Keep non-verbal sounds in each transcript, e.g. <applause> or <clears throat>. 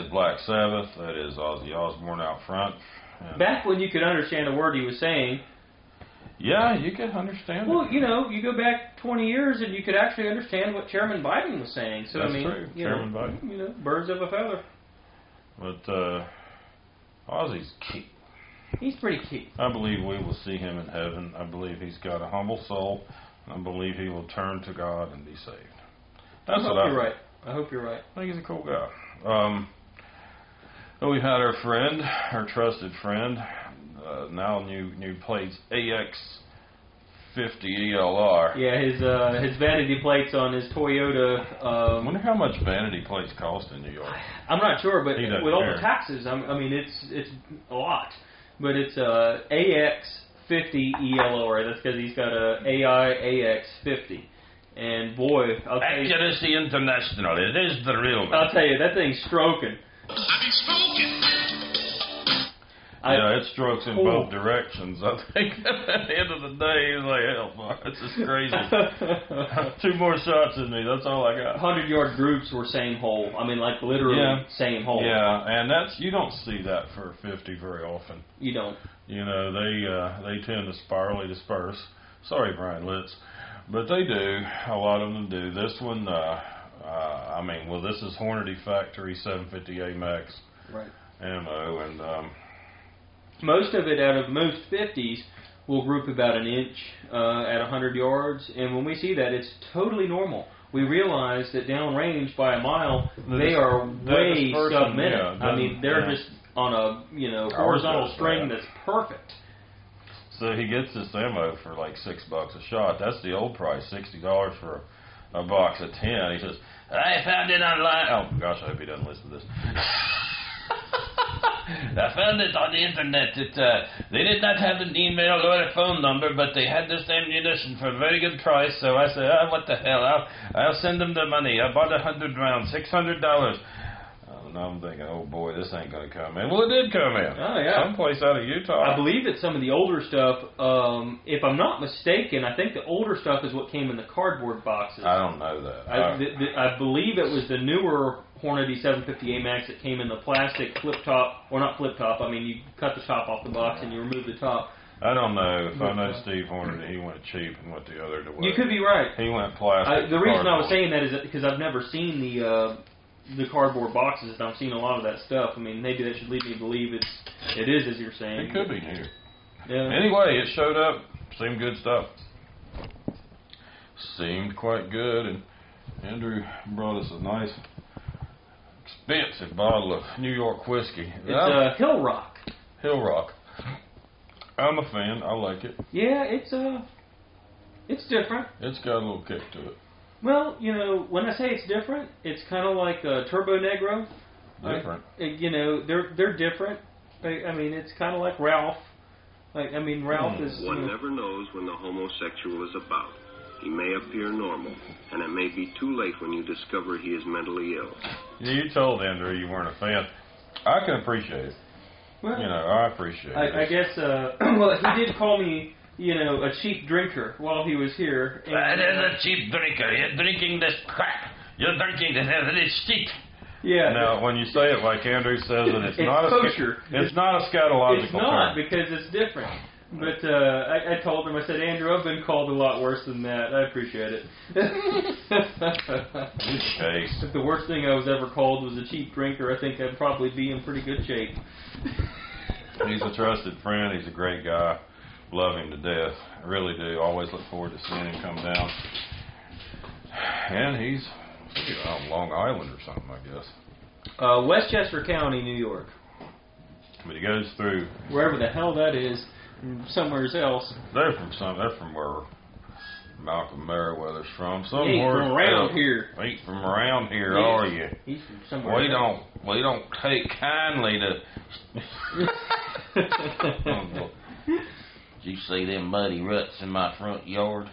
is Black Sabbath. That is Ozzy Osbourne out front. And Back when you could understand a word he was saying, yeah, you could understand well, it. you know, you go back 20 years and you could actually understand what Chairman Biden was saying. So That's I mean, true. you Chairman know, Biden. you know, birds of a feather. But uh, Ozzy's key. He's pretty cheap. I believe we will see him in heaven. I believe he's got a humble soul. I believe he will turn to God and be saved. That's I hope what I you're right. I hope you're right. I think he's a cool guy. Um, then we've had our friend, our trusted friend, uh, now new new plates AX50 ELR. Yeah, his uh, his vanity plates on his Toyota. I Um, wonder how much vanity plates cost in New York. I'm not sure, but He doesn't with all the taxes, I'm, I mean, it's it's a lot. But it's uh, AX50 ELR. That's because he's got a AI AX50. And boy, I'll tell you, Accuracy International. It is the real one. I'll tell you, that thing's stroking. I've been smoking. I, yeah, it strokes in Cool. both directions. I think <laughs> at the end of the day, he's like, hell, boy, this is crazy. <laughs> Two more shots in me. That's all I got. Hundred yard groups were same hole. I mean, like literally Yeah. same hole. Yeah, and that's you don't see that for 50 very often. You don't. You know, they uh, they tend to spirally disperse. Sorry, Bryan Litz, but they do. A lot of them do. This one, uh, uh, I mean, well, this is Hornady Factory 750A Max Right. ammo, and um, Most of it out of most 50s will group about an inch uh, at 100 yards, and when we see that, it's totally normal. We realize that downrange by a mile, The they are way sub minute. yeah, I mean, they're yeah. just on a you know horizontal string that. that's perfect. so he gets this ammo for like six bucks a shot. That's the old price, sixty dollars for a, box of ten. He says, "I found it online." Oh gosh, I hope he doesn't listen to this. <laughs> I found it on the internet. It, uh, they did not have an email or a phone number, but they had this ammunition for a very good price. So I said, oh, "What the hell? I'll, I'll send them the money. I bought a hundred rounds, six hundred dollars." Now I'm thinking, "Oh boy, this ain't gonna come in." Well, it did come in. Oh, yeah. someplace out of Utah. I believe that some of the older stuff, um, if I'm not mistaken, I think the older stuff is what came in the cardboard boxes. I don't know that. I, th- th- I believe it was the newer Hornady 750 Max that came in the plastic flip top, or not flip top. I mean, you cut the top off the box and you remove the top. I don't know. If I know Steve Horner, he went cheap and went the other way. You could be right. He went plastic. I, the reason I was saying that is because I've never seen the uh, the cardboard boxes, and I'm seeing a lot of that stuff. I mean, maybe that should lead me to believe it's it is as you're saying. it could be new. Yeah. Anyway, it showed up. Seemed good stuff. Seemed quite good, and Andrew brought us a nice, expensive bottle of New York whiskey. It's uh, Hillrock. Hill Rock. I'm a fan. I like it. Yeah, it's uh, it's different. It's got a little kick to it. Well, you know, when I say it's different, it's kind of like uh, Turbonegro. Different. Uh, you know, they're they're different. I, I mean, it's kind of like Ralph. Like, I mean, Ralph Hmm. is. you One know, never knows when the homosexual is about. He may appear normal, and it may be too late when you discover he is mentally ill. You told Andrew you weren't a fan. I can appreciate it. well, You know, I appreciate it. I, I guess. Uh, <clears throat> well, he did call me, you know, a cheap drinker while he was here. and, That is uh, a cheap drinker. You're drinking this crap. You're drinking this. It's cheap. yeah. Now, when you say it like Andrew says it, it's, It's not a kosher. it's not a scatological It's not term. because it's different. But uh, I, I told him, I said, Andrew, I've been called a lot worse than that. I appreciate it. If the worst thing I was ever called was a cheap drinker, I think I'd probably be in pretty good shape. He's a trusted friend. He's a great guy. Love him to death. I really do. Always look forward to seeing him come down. And he's on Long Island or something, I guess. Uh, Westchester County, New York, But he goes through. wherever the hell that is, somewhere else. They're from some. They're from where Malcolm Merriweather's from. He Somewhere ain't from around else. here. Ain't from around here, He's- are you? He's from somewhere. We else. don't we don't take kindly to <laughs> <laughs> Did you see them muddy ruts in my front yard?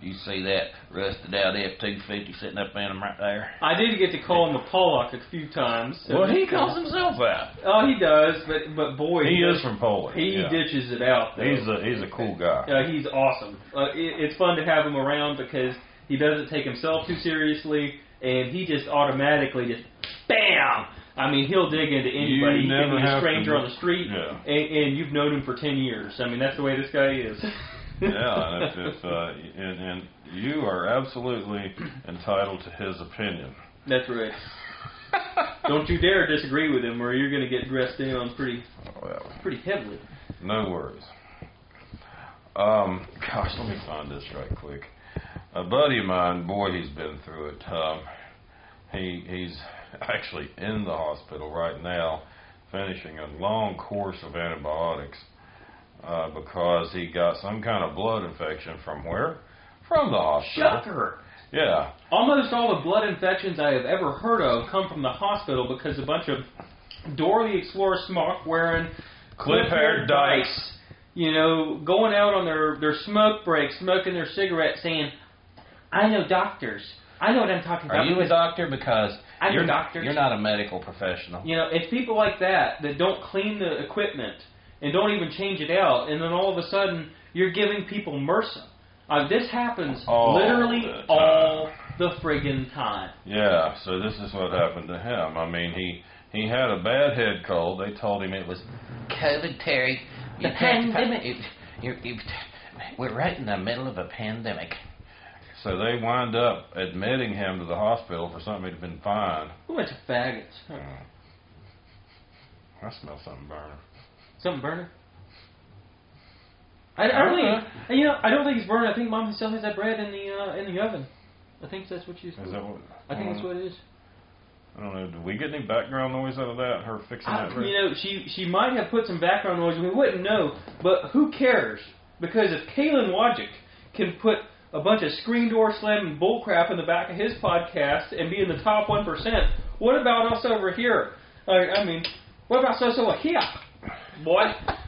Did you see that rusted out F two fifty sitting up in them right there? I did get to call him a Pollock a few times. so- Well, he calls himself out. Oh, he does, but but boy, He does- is from Poland. He yeah. ditches it out. Though. He's a he's a cool guy. Uh, he's awesome. Uh, it, it's fun to have him around because he doesn't take himself too seriously, and he just automatically just bam. I mean, he'll dig into anybody. You he never be a stranger on the street, Yeah. and, and you've known him for ten years. I mean, that's the way this guy is. <laughs> <laughs> Yeah, and if, if uh, and, and you are absolutely entitled to his opinion. That's right. <laughs> Don't you dare disagree with him, or you're going to get dressed down pretty, Well, pretty heavily. no worries. Um, gosh, let me find this right quick. A buddy of mine, boy, he's been through it. Um, he he's actually in the hospital right now, finishing a long course of antibiotics uh, because he got some kind of blood infection from where? From the hospital. Shocker. Yeah. Almost all the blood infections I have ever heard of come from the hospital because a bunch of Dora the Explorer smock wearing, Clip-haired dykes. you know, going out on their, their smoke break, smoking their cigarette, saying, I know doctors. I know what I'm talking about. Are about. you a doctor? Because I know you're, doctors. you're not a medical professional. You know, it's people like that that don't clean the equipment and don't even change it out, and then all of a sudden you're giving people MRSA. Uh, this happens All literally the all the friggin' time. Yeah, so this is what happened to him. I mean, he he had a bad head cold. They told him it was COVID, Terry. The You have to- pandemic. you- you- you- we're right in the middle of a pandemic. So they wind up admitting him to the hospital for something he'd been fine. Who bunch of faggots. I smell something burning. Something burning? I, I don't think you know. I don't think it's burning. I think Mom still has that bread in the uh, in the oven. I think that's what she's. Is that what? I think that's what it is. I don't know. Did we get any background noise out of that? Her fixing I, that bread? you know, she she might have put some background noise. We wouldn't know, but who cares? Because if Kalen Wojcik can put a bunch of screen door slamming bullcrap in the back of his podcast and be in the top one percent, what about us over here? I, I mean, what about us over here, boy?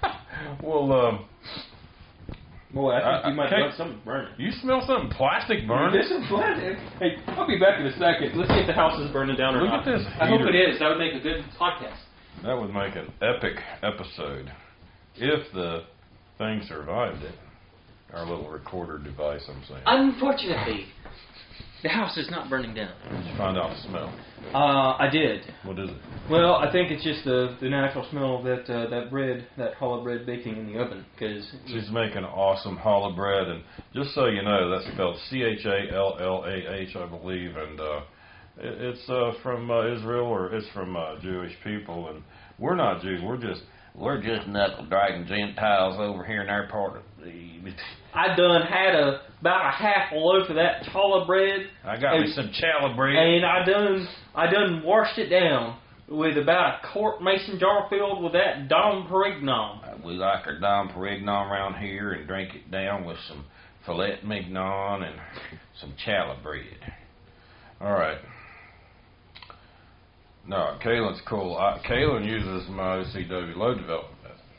<laughs> well, um, Boy, I think you might have something burning. you smell something plastic burning. This is plastic. Hey, I'll be back in a second. Let's see if the house is burning down or Look not. at this I hope it is. That would make a good podcast. That would make an epic episode if the thing survived it. Our little recorder device, I'm saying. Unfortunately, the house is not burning down. Did you find out the smell? Uh, I did. What is it? Well, I think it's just the the natural smell of that uh, that bread, that challah bread baking in the oven. Because She's making awesome challah bread, and just so you know, that's spelled C H A L L A H, I believe, and uh, it, it's uh, from uh, Israel or it's from uh, Jewish people, and we're not Jews. We're just We're just knuckle dragging Gentiles over here in our part of. I done had a about a half a loaf of that challah bread, I got me some challah bread. and I done I done washed it down with about a quart mason jar filled with that Dom Perignon. Uh, We like our Dom Perignon around here and drink it down with some filet mignon and some challah bread. All right. No, Kalen's cool. I, Kalen uses my OCW load development.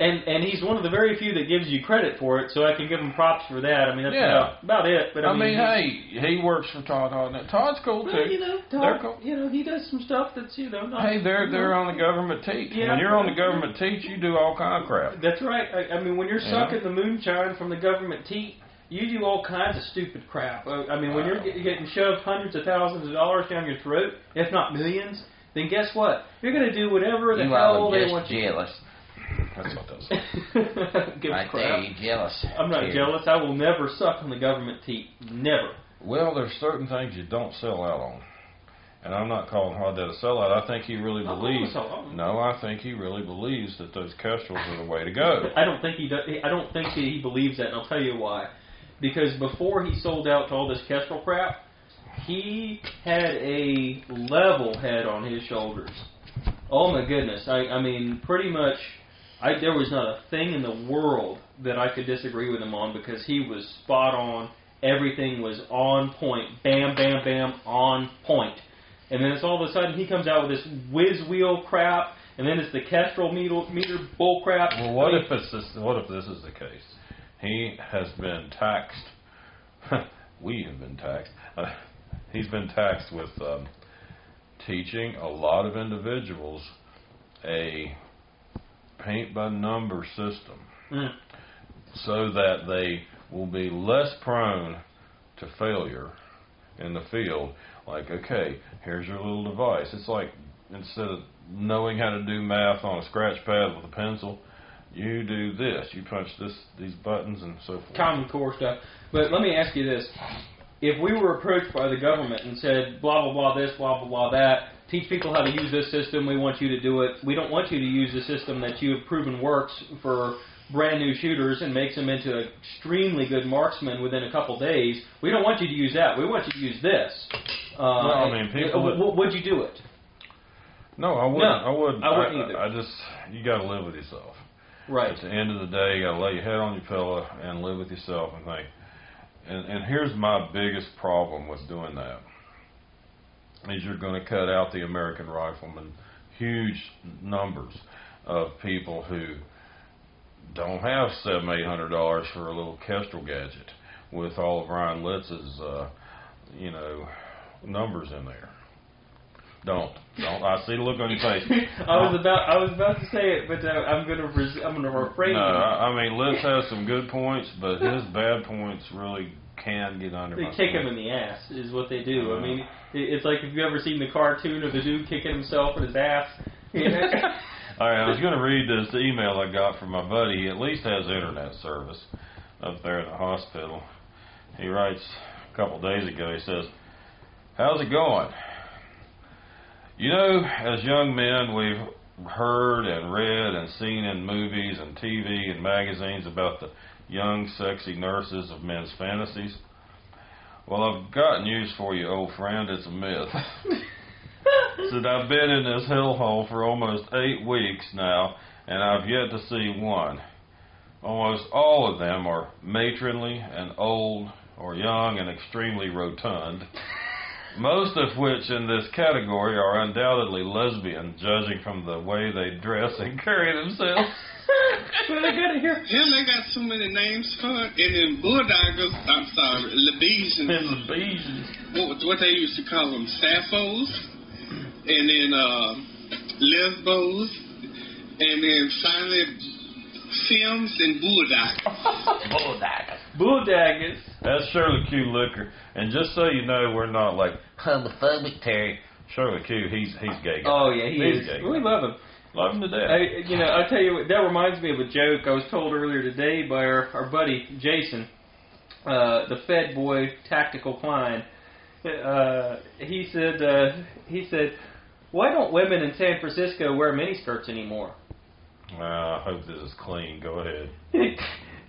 And and he's one of the very few that gives you credit for it, so I can give him props for that. I mean that's Yeah. about, about it. But I, I mean, he- hey, he works for Todd Todd. Todd's cool Well, too. you know, Todd, cool. you know, he does some stuff that's you know not. Hey, they're they're on the government teach. Yeah. When you're on the government teach, you do all kind of crap. That's right. I, I mean, when you're Yeah. sucking the moonshine from the government teat, you do all kinds of stupid crap. Uh, I mean, when you're getting shoved hundreds of thousands of dollars down your throat, if not millions, then guess what? You're going to do whatever the You hell they want you. jealous. That's what does. Give a crap. there, jealous. I'm not Terry. jealous. I will never suck on the government teat. Never. Well, there's certain things you don't sell out on. And I'm not calling Hodnett a sellout. I think he really believes. No, I think he really believes that those kestrels are the way to go. <laughs> I don't think he does. I don't think he believes that, and I'll tell you why. Because before he sold out to all this Kestrel crap, he had a level head on his shoulders. Oh my goodness! I, I mean, pretty much, I there was not a thing in the world that I could disagree with him on because he was spot on. Everything was on point. Bam, bam, bam, on point. And then it's all of a sudden he comes out with this whiz wheel crap, and then it's the Kestrel meter, meter bull crap. Well, what I mean, if it's this, what if this is the case? He has been taxed. <laughs> we have been taxed. Uh, he's been taxed with um, teaching a lot of individuals a paint by number system, Mm. so that they will be less prone to failure in the field. Like, okay, here's your little device. It's like instead of knowing how to do math on a scratch pad with a pencil, you do this. You punch this these buttons and so forth. Common Core stuff. But let me ask you this: If we were approached by the government and said blah blah blah this, blah blah blah that, teach people how to use this system. We want you to do it. We don't want you to use the system that you have proven works for brand new shooters and makes them into extremely good marksmen within a couple days. We don't want you to use that. We want you to use this. Uh, I mean, people uh, that- w- would you do it? No, I wouldn't. No, I wouldn't. I wouldn't either. I, just you got to live with yourself. Right. At the end of the day, you got to lay your head on your pillow and live with yourself and think. And, and here's my biggest problem with doing that: is you're going to cut out the American rifleman, huge numbers of people who don't have seven, eight hundred dollars for a little Kestrel gadget with all of Bryan Litz's, uh, you know, numbers in there. Don't, don't. I see the look on your face. <laughs> I was about I was about to say it, but uh, I'm gonna res- I'm gonna refrain. No, I, I mean Litz has some good points, but his bad points really can get under They my kick him in the ass, is what they do. I Uh. mean, it's like if you ever seen the cartoon of the dude kicking himself in his ass. <laughs> You know? <laughs> All right, I was going to read this email I got from my buddy. He at least has internet service up there in the hospital. He writes a couple days ago. He says, "How's it going? You know, as young men, we've heard and read and seen in movies and TV and magazines about the young, sexy nurses of men's fantasies. Well, I've got news for you, old friend. It's a myth." <laughs> said I've been in this hellhole for almost eight weeks now, and I've yet to see one. Almost all of them are matronly and old, or young and extremely rotund. Most of which in this category are undoubtedly lesbian, judging from the way they dress and carry themselves. But I gotta hear. Hell, they got so many names for it. And then bulldoggers, I'm sorry, Lebesians, And the what, what they used to call them, Sapphos. And then uh, Lesbos. And then finally, Films and Bulldoggers. <laughs> Bulldaggers. That's Shirley Q. Liquor. And just so you know, we're not like homophobic, Terry. Shirley Q. He's he's gay. guy. Oh yeah, he he's is. Gay. We love him. Love him to death. I, you know, I tell you what, that reminds me of a joke I was told earlier today by our, our buddy Jason, uh, the Fed boy, Tactical Klein. Uh, he said, uh, he said, why don't women in San Francisco wear miniskirts anymore? Uh, I hope this is clean. Go ahead. <laughs>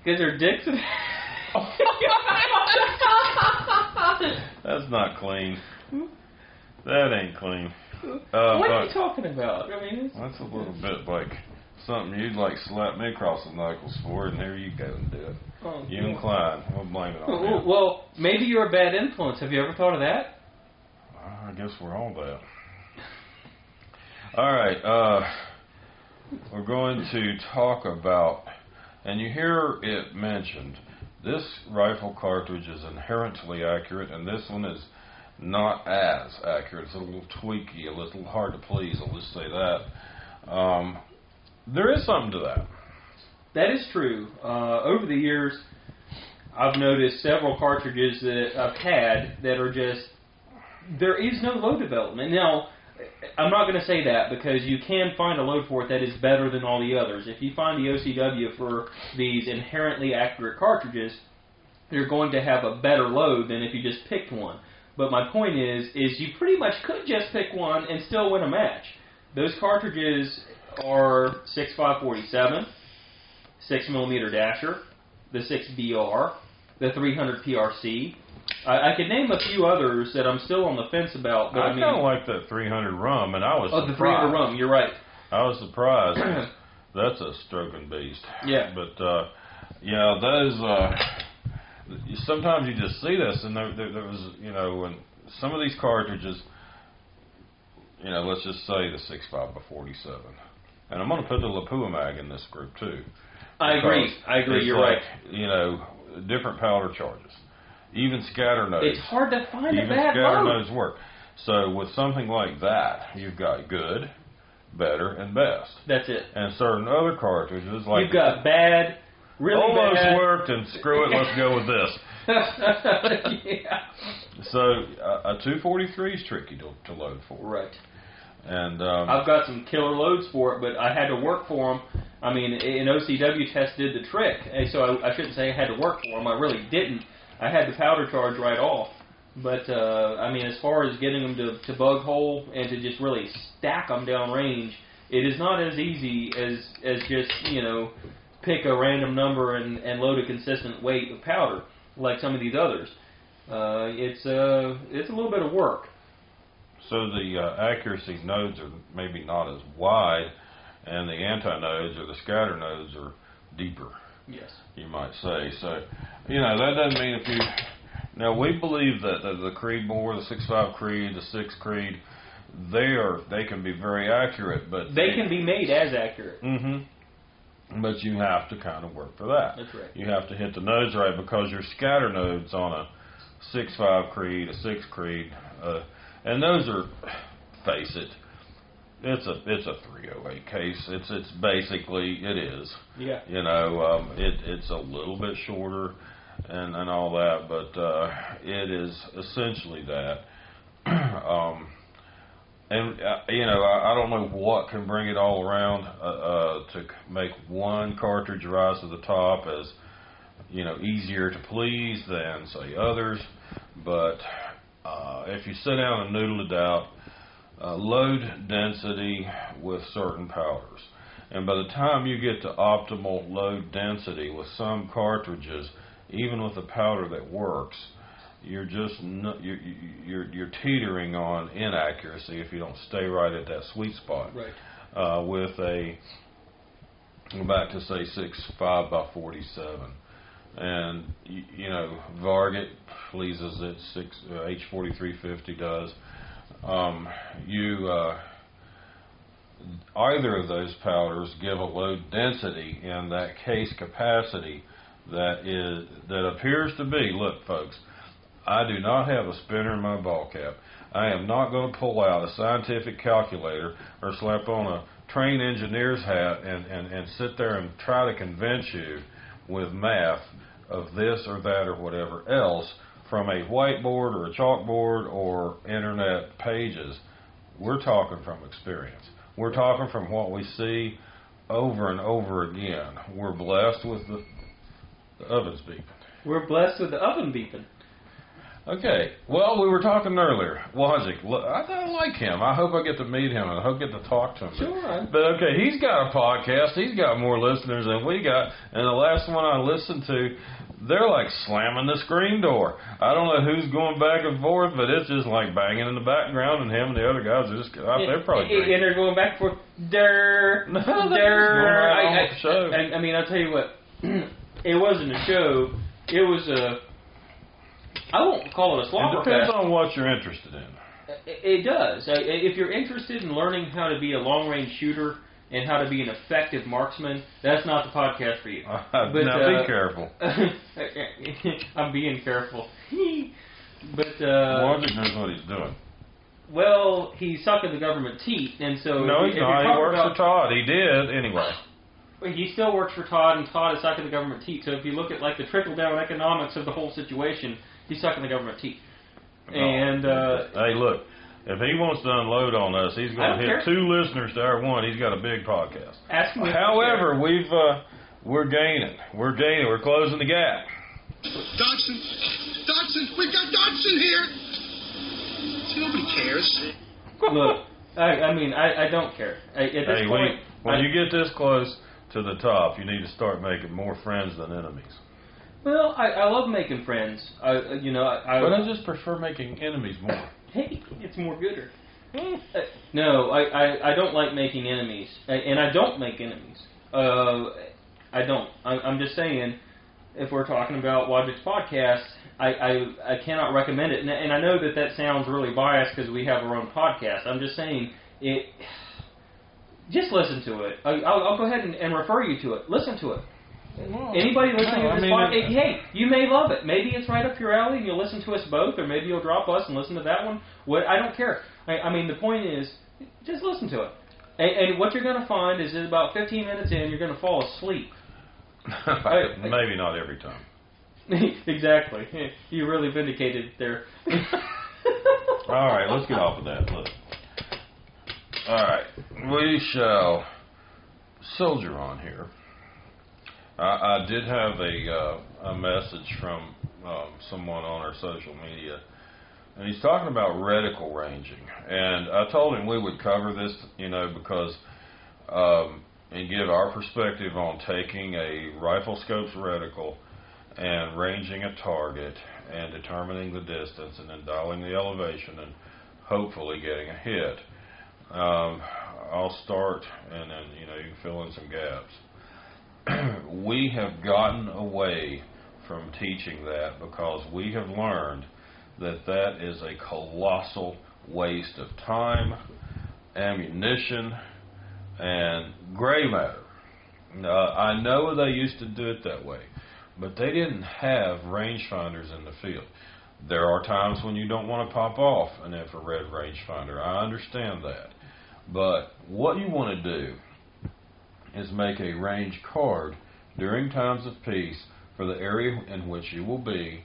Because their dicks. <laughs> <laughs> That's not clean. That ain't clean. Uh, what are you talking about? I mean, it's, that's a little bit like something you'd like slap me across the knuckles for, and there you go and do it. oh, You and Klein. We'll blame it on well, him. well, maybe you're a bad influence. Have you ever thought of that? I guess we're all that. All right. Uh, we're going to talk about, and you hear it mentioned, this rifle cartridge is inherently accurate, and this one is not as accurate. It's a little tweaky, a little hard to please. I'll just say that. Um, there is something to that. That is true. Uh, over the years, I've noticed several cartridges that I've had that are just there is no load development. Now, I'm not going to say that because you can find a load for it that is better than all the others. If you find the OCW for these inherently accurate cartridges, you're going to have a better load than if you just picked one. But my point is, is you pretty much could just pick one and still win a match. Those cartridges are 6547, 6 millimeter dasher, the 6BR, the 300 PRC. I, I could name a few others that I'm still on the fence about, but I, I, mean, kind of like that 300 rum, and I was oh, the surprised. 300 rum. You're right. I was surprised. <clears throat> That's a stroking beast. Yeah. But uh, yeah, those. Uh, sometimes you just see this, and there, there, there was, you know, when some of these cartridges, you know, let's just say the six five by forty seven, and I'm going to put the Lapua mag in this group too. I agree. I agree. You're like, right. You know, different powder charges, even scatter nodes. It's hard to find a Even bad scatter nodes work. So with something like that, you've got good, better, and best. That's it. And certain other cartridges, like You've got bad, really almost bad. worked, and screw it, let's go with this. <laughs> yeah. So uh, a 243 is tricky to, to load for. Right. And um, I've got some killer loads for it, but I had to work for them. I mean, an OCW test did the trick, and so I, I shouldn't say I had to work for them. I really didn't. I had the powder charge right off. But uh, I mean, as far as getting them to, to bug hole and to just really stack them down range, it is not as easy as as just you know pick a random number and, and load a consistent weight of powder like some of these others. Uh, it's uh, it's a little bit of work. So the uh, accuracy nodes are maybe not as wide, and the anti-nodes or the scatter nodes are deeper, Yes. you might say. So, you know, that doesn't mean if you. Now we believe that, the, the Creedmoor, the six five Creed, the six Creed, they are they can be very accurate, but They can be made as accurate. hmm But you have to kind of work for that. That's right. You have to hit the nodes right because your scatter nodes on a six five creed, a six creed, uh, and those are, face it, it's a it's a three oh eight case. It's it's basically it is. Yeah. You know, um, it it's a little bit shorter, and and all that, but uh, it is essentially that. <clears throat> um, and uh, you know, I, I don't know what can bring it all around uh, uh, to make one cartridge rise to the top as you know easier to please than say others. But uh, if you sit down and noodle it out, uh, load density with certain powders, and by the time you get to optimal load density with some cartridges, even with a powder that works, you're just you're, you're you're teetering on inaccuracy if you don't stay right at that sweet spot. Right. Uh, with a back to say six five by forty seven, and you, you know Varget pleases it six uh, H forty three fifty does. Um, you uh, either of those powders give a load density in that case capacity that is that appears to be look folks I do not have a spinner in my ball cap. I am not going to pull out a scientific calculator or slap on a trained engineer's hat and, and, and sit there and try to convince you with math of this or that or whatever else from a whiteboard or a chalkboard or internet pages. We're talking from experience. We're talking from what we see over and over again. We're blessed with the, the ovens beeping. We're blessed with the oven beeping. Okay. Well, we were talking earlier. Logic. I, I like him. I hope I get to meet him and I hope I get to talk to him. Sure. But okay, he's got a podcast. He's got more listeners than we got. And the last one I listened to, they're like slamming the screen door. I don't know who's going back and forth, but it's just like banging in the background, and him and the other guys are just out there probably. And, and they're going back and forth. Der, No, <laughs> they're just going der. right I, I, with the show. I, I mean, I'll tell you what. <clears throat> it wasn't a show. It was a. I won't call it a It depends fest. on what you're interested in. It it does. If you're interested in learning how to be a long range shooter and how to be an effective marksman, that's not the podcast for you. <laughs> now uh, be careful. <laughs> I'm being careful. <laughs> but uh, Logic knows what he's doing. well, he's sucking the government teat, and so No, if, he's if not. He works about, for Todd. He did anyway. he still works for Todd, and Todd is sucking the government teat. So if you look at like the trickle down economics of the whole situation, he's sucking the government teat. And uh, hey, look, if he wants to unload on us, he's going to hit care. two listeners to our one. He's got a big podcast. ask him. However, we've uh, we're gaining. We're gaining. We're closing the gap. Dodson, Dodson, we've got Dodson here. See, nobody cares. look, I, I mean, I, I don't care. I, at this Hey, point, when, when I- you get this close to the top, you need to start making more friends than enemies. Well, I, I love making friends. I, you know, I, I But I just prefer making enemies more. hey, it's more gooder. Uh, no, I, I, I don't like making enemies, and I don't make enemies. Uh, I don't. I, I'm just saying, if we're talking about Logic's podcast, I, I, I cannot recommend it. And, and I know that that sounds really biased because we have our own podcast. I'm just saying it. <sighs> Just listen to it. I, I'll, I'll go ahead and, and refer you to it. Listen to it. Anybody listening No, to I this mean, podcast, it- hey, you may love it. Maybe it's right up your alley, and you'll listen to us both, or maybe you'll drop us and listen to that one. What I don't care. I, I mean, the point is, just listen to it. And, and what you're going to find is that about 15 minutes in, you're going to fall asleep. <laughs> Maybe not every time. <laughs> exactly. <laughs> You really vindicated there. All right, let's get off of that. Look. All right, we shall soldier on here. I, I did have a uh, a message from um, someone on our social media, and he's talking about reticle ranging. And I told him we would cover this, you know, because um, and give our perspective on taking a rifle scope's reticle and ranging a target and determining the distance and then dialing the elevation and hopefully getting a hit. Um, I'll start and then you know you can fill in some gaps. <clears throat> we have gotten away from teaching that because we have learned that that is a colossal waste of time, ammunition, and gray matter. Uh, I know they used to do it that way, but they didn't have rangefinders in the field. There are times when you don't want to pop off an infrared rangefinder. I understand that. But what you want to do is make a range card during times of peace for the area in which you will be.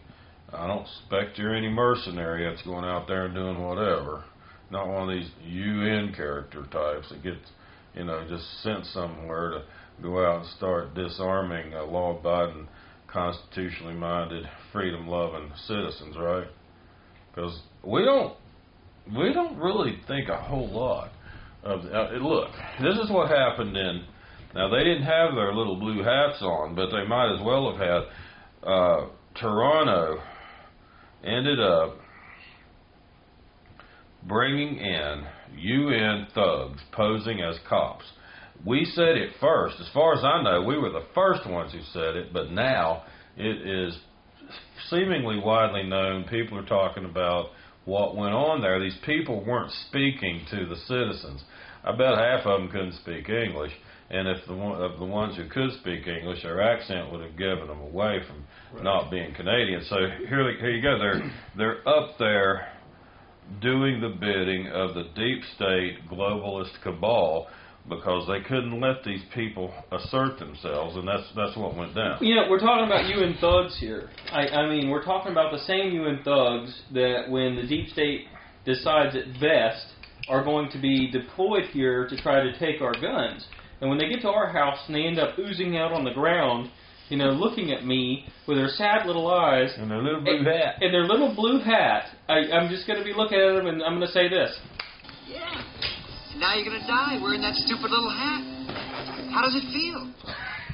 I don't expect you're any mercenary that's going out there and doing whatever. Not one of these UN character types that gets, you know, just sent somewhere to go out and start disarming law-abiding, constitutionally minded, freedom-loving citizens, right? Because we don't, we don't really think a whole lot of. Uh, look, this is what happened in. Now they didn't have their little blue hats on, but they might as well have had. Uh, Toronto ended up bringing in UN thugs posing as cops. We said it first. As far as I know, we were the first ones who said it, but now it is seemingly widely known. People are talking about what went on there. These people weren't speaking to the citizens. I bet half of them couldn't speak English, and if the one, of the ones who could speak English, their accent would have given them away from right. not being Canadian. So here, here you go. They're they're up there doing the bidding of the deep state globalist cabal because they couldn't let these people assert themselves, and that's that's what went down. You know, we're talking about UN thugs here. I, I mean, we're talking about the same UN thugs that when the deep state decides at best are going to be deployed here to try to take our guns. And when they get to our house and they end up oozing out on the ground, you know, looking at me with their sad little eyes and their little blue and, hat, and their little blue hat, I, I'm just going to be looking at them and I'm going to say this. Yeah. Now you're going to die wearing that stupid little hat. How does it feel?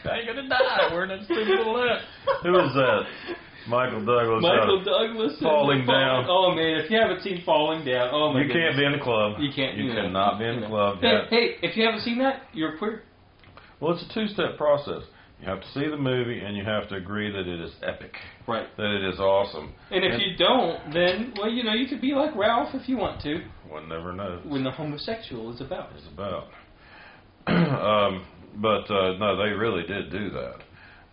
now you're going to die wearing that stupid little hat. Who was that? Michael Douglas. Michael Douglas. Falling down. Oh man, if you haven't seen Falling Down, oh my You goodness. can't be in the club. You can't. You cannot be in the club. Hey, yet. hey, if you haven't seen that, you're queer. Well, it's a two-step process. You have to see the movie, and you have to agree that it is epic. Right. That it is awesome. And if you don't, then well, you know, you could be like Ralph if you want to. One never knows. When the homosexual is about. It's about. <clears throat> um, but uh, no, they really did do that.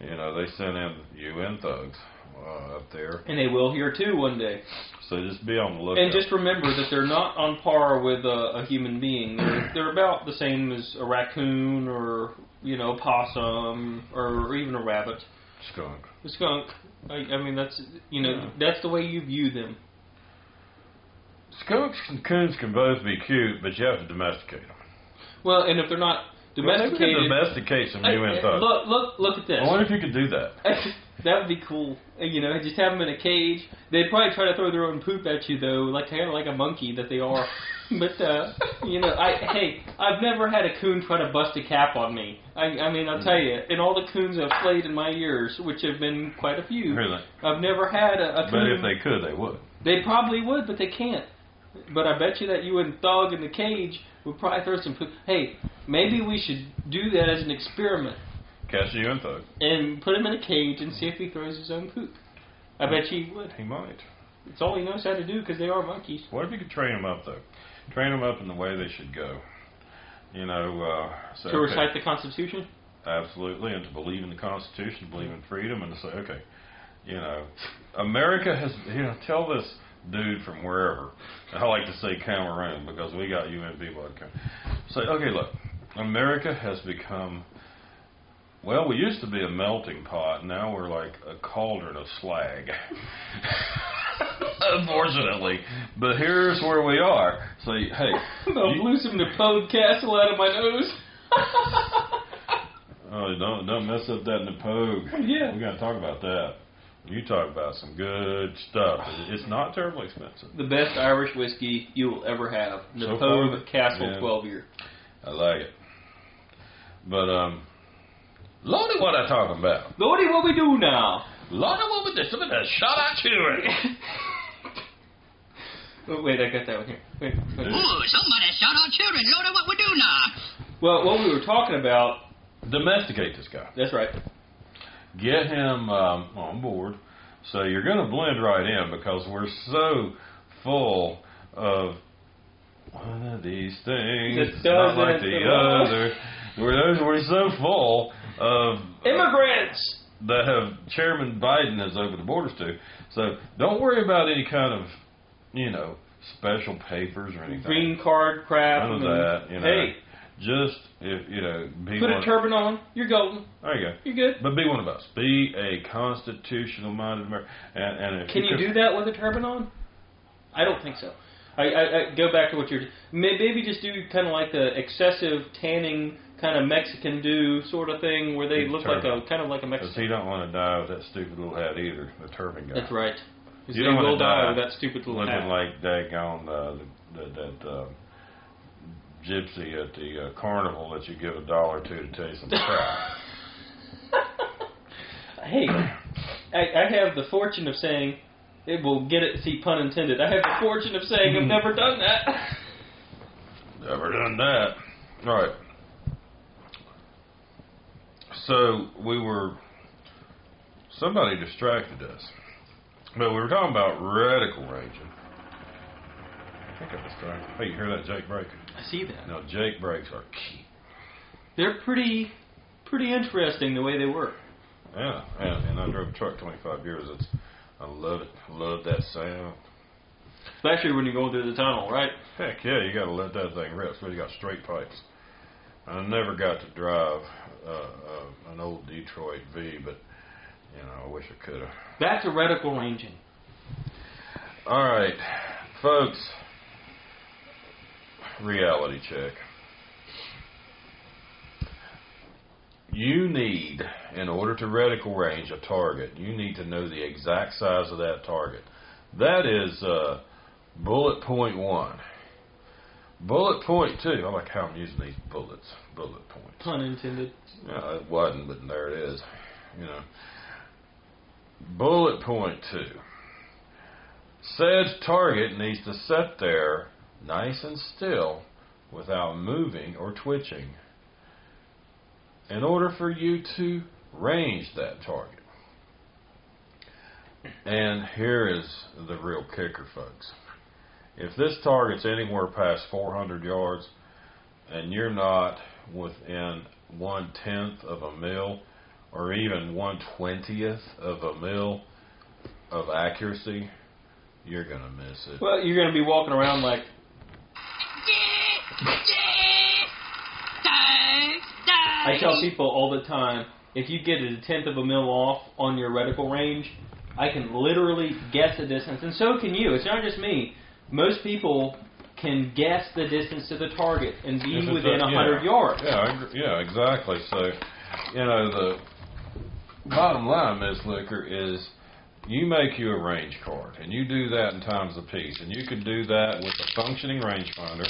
You know, they sent in UN thugs uh, up there. And they will here too one day. So just be on the lookout. And just remember that they're not on par with a, a human being. They're, they're about the same as a raccoon or you know a possum or even a rabbit, skunk. a skunk. I, I mean that's you know that's the way you view them. Skunks and coons can both be cute, but you have to domesticate them. Well, and if they're not Maybe we domesticated, could domesticate some I- UN I- look look look at this. I wonder if you could do that. <laughs> that would be cool. You know, just have them in a cage. They'd probably try to throw their own poop at you, though, like kind of like a monkey that they are. <laughs> but uh, you know, I hey, I've never had a coon try to bust a cap on me. I, I mean, I'll tell you, and all the coons I've played in my years, which have been quite a few, Really? I've never had a, a But if they could, they would. They probably would, but they can't. But I bet you that you and Thug in the cage would probably throw some poop. Hey, maybe we should do that as an experiment Catch a UN thug. and put him in a cage and see if he throws his own poop. I bet you he would. He might. It's all he knows how to do because they are monkeys. What if you could train them up though? Train them up in the way they should go. You know, uh, say, To okay, recite the Constitution. absolutely, and to believe in the Constitution, believe in freedom, and to say, okay, you know, America has, you know, tell this dude from wherever. I like to say Cameroon because we got UN people at Cameroon. Say, okay, look, America has become. Well, we used to be a melting pot. Now we're like a cauldron of slag. <laughs> unfortunately. But here's where we are. So, hey, <laughs> I'll you- blew some Knappogue Castle out of my nose. <laughs> oh, don't don't mess up that Knappogue. Yeah. we gotta talk about that. You talk about some good stuff. It's not terribly expensive. the best Irish whiskey you will ever have. So Knappogue far, Castle yeah. 12 year. I like it. But um, Lordy, what I talking about? Lordy, what we do now? Lordy, what we do? Somebody done shot our children. <laughs> Oh, wait, I got that one here. Wait, wait. Ooh, somebody shot our children. Lord, what we do now? Well, what we were talking about, Domesticate this guy. that's right. Get him um, on board. So you're going to blend right in because we're so full of one of these things, not like the other. We're, we're so full of uh, Immigrants! that have Chairman Biden has opened the borders to. So don't worry about any kind of, you know, special papers or anything. Green card crap. None of that. You know, Hey, just if you know, be put one. a turban on. You're golden. there you go. You're good. But be one of us. Be a constitutional minded American. And, and if Can you could- do that with a turban on? I don't think so. I, I, I go back to what you're. may- Maybe just do kind of like the excessive tanning kind of Mexican do sort of thing, where they look like a kind of like a Mexican. Because he don't want to die with that stupid little hat either, the turban guy. That's right. You don't wanna die die with that stupid little Looking hat. like daggone uh, the, the, that uh, gypsy at the uh, carnival that you give a dollar to to tell you some crap. <laughs> hey, I, I have the fortune of saying. It will get it. See, pun intended. I have the fortune of saying I've <laughs> never done that. Never done that. All right. So we were. Somebody distracted us. But we were talking about reticle ranging. I think I distracted. Hey, you hear that Jake brake? I see that. No, Jake brakes are key. They're pretty, pretty interesting the way they work. Yeah, and, and I drove a truck 25 years. It's, I love it. Love that sound. Especially when you're going through the tunnel, right? Heck yeah, you got to let that thing rip. So you got straight pipes. I never got to drive uh, uh, an old Detroit V, but you know, I wish I could have. That's a reticle ranging. All right, folks. Reality check. You need, in order to reticle range a target, you need to know the exact size of that target. That is uh, bullet point one. Bullet point two. I like how I'm using these bullets. Bullet points. Pun intended. No, it wasn't, but there it is. You know. Bullet point two. Said target needs to sit there nice and still without moving or twitching in order for you to range that target. And here is the real kicker, folks. If this target's anywhere past 400 yards and you're not within one tenth of a mil or even one twentieth of a mil of accuracy, you're gonna miss it. Well, you're going to be walking around like, I tell people all the time, if you get a tenth of a mil off on your reticle range, I can literally guess the distance, and so can you. It's not just me. Most people can guess the distance to the target and be If it's within a- a hundred yeah. yards. Yeah, I agree- yeah, exactly. So, you know, the bottom line, Miss Licker, is you make you a range card, and you do that in times of peace, and you can do that with a functioning rangefinder.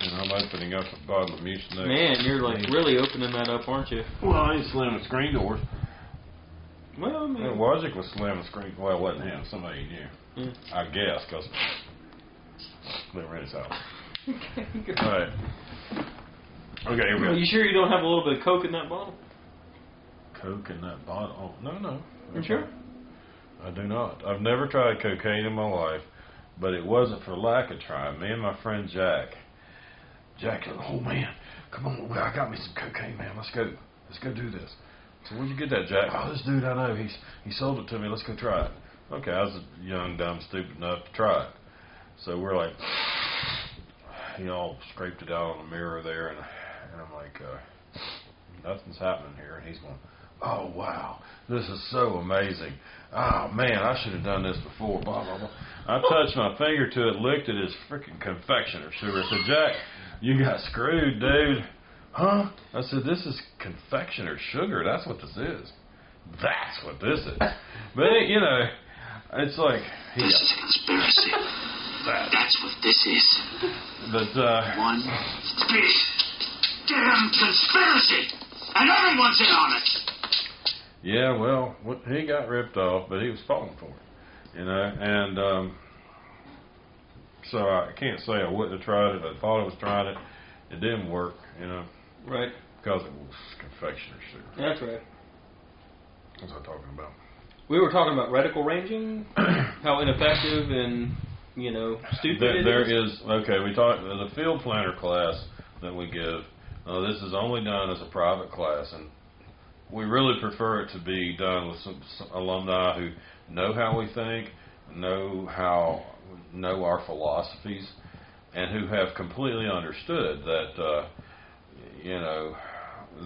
And I'm opening up a bottle of Mucinex. Man, you're like really opening that up, aren't you? Well, I ain't slamming screen doors. Well, I mean, Well, Wojcik was slamming screen. Well, it wasn't him. Somebody he knew. Yeah. I guess, because they were in his house. All right. Okay, here we Are you sure you don't have a little bit of coke in that bottle? Coke in that bottle? Oh, no, no. You sure? I do not. I've never tried cocaine in my life, but it wasn't for lack of trying. Me and my friend Jack. Jack said, "Oh man, come on, I got me some cocaine, man. Let's go. Let's go do this." So where'd you get that, Jack? Oh, this dude I know. He's he sold it to me. Let's go try it. Okay, I was young, dumb, stupid enough to try it. So we're like, you know, scraped it out on the mirror there, and and I'm like, uh, nothing's happening here. And he's going, oh wow, this is so amazing. Oh man, I should have done this before. Blah blah blah. I touched my finger to it, licked it as freaking confectioner sugar. I said, Jack, you got screwed, dude. Huh? I said, this is confectioner sugar. That's what this is. That's what this is. But you know, it's like This is conspiracy. That's what this is. But uh, One big damn conspiracy. And everyone's in on it. yeah, well, what, he got ripped off, but he was falling for it, you know. And um, so I can't say I wouldn't have tried it. I thought I was trying it. It didn't work, you know, Right. because it was confectioner sugar. That's right. What was I talking about? We were talking about reticle ranging, <clears throat> how ineffective and you know stupid There, there is. is okay. We talked the field planner class that we give. Uh, this is only done as a private class, and we really prefer it to be done with some, some alumni who know how we think, know how know our philosophies, and who have completely understood that uh, you know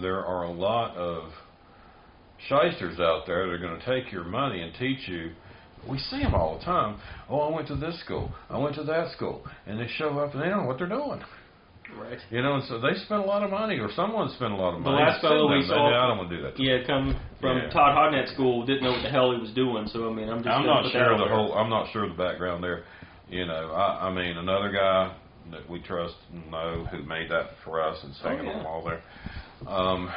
there are a lot of shysters out there that are going to take your money and teach you. We see them all the time. Oh, I went to this school. I went to that school, and they show up and they don't know what they're doing. Right. You know, and so they spend a lot of money, or someone spent a lot of money. The last fellow we saw- I don't want to do that. Yeah, come from Yeah. Todd Hodnett School, didn't know what the hell he was doing. So I mean, I'm just. I'm not sure the whole. I'm not sure of the background there. You know, I, I mean, another guy that we trust and know who made that for us and sang Oh, it yeah. wall there. Um,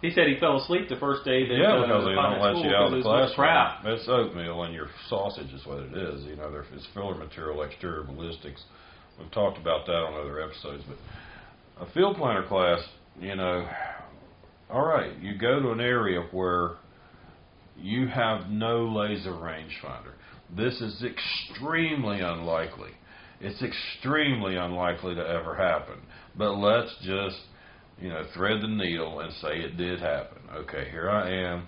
He said he fell asleep the first day that yeah, uh, because they don't let you out of the because it was classroom. crap. It's oatmeal and your sausage is what it is. You know, there- it's filler material, exterior ballistics. We've talked about that on other episodes, but a field planner class, you know, all right, you go to an area where you have no laser rangefinder. This is extremely unlikely. It's extremely unlikely to ever happen. But let's just, you know, thread the needle and say it did happen. Okay, here I am.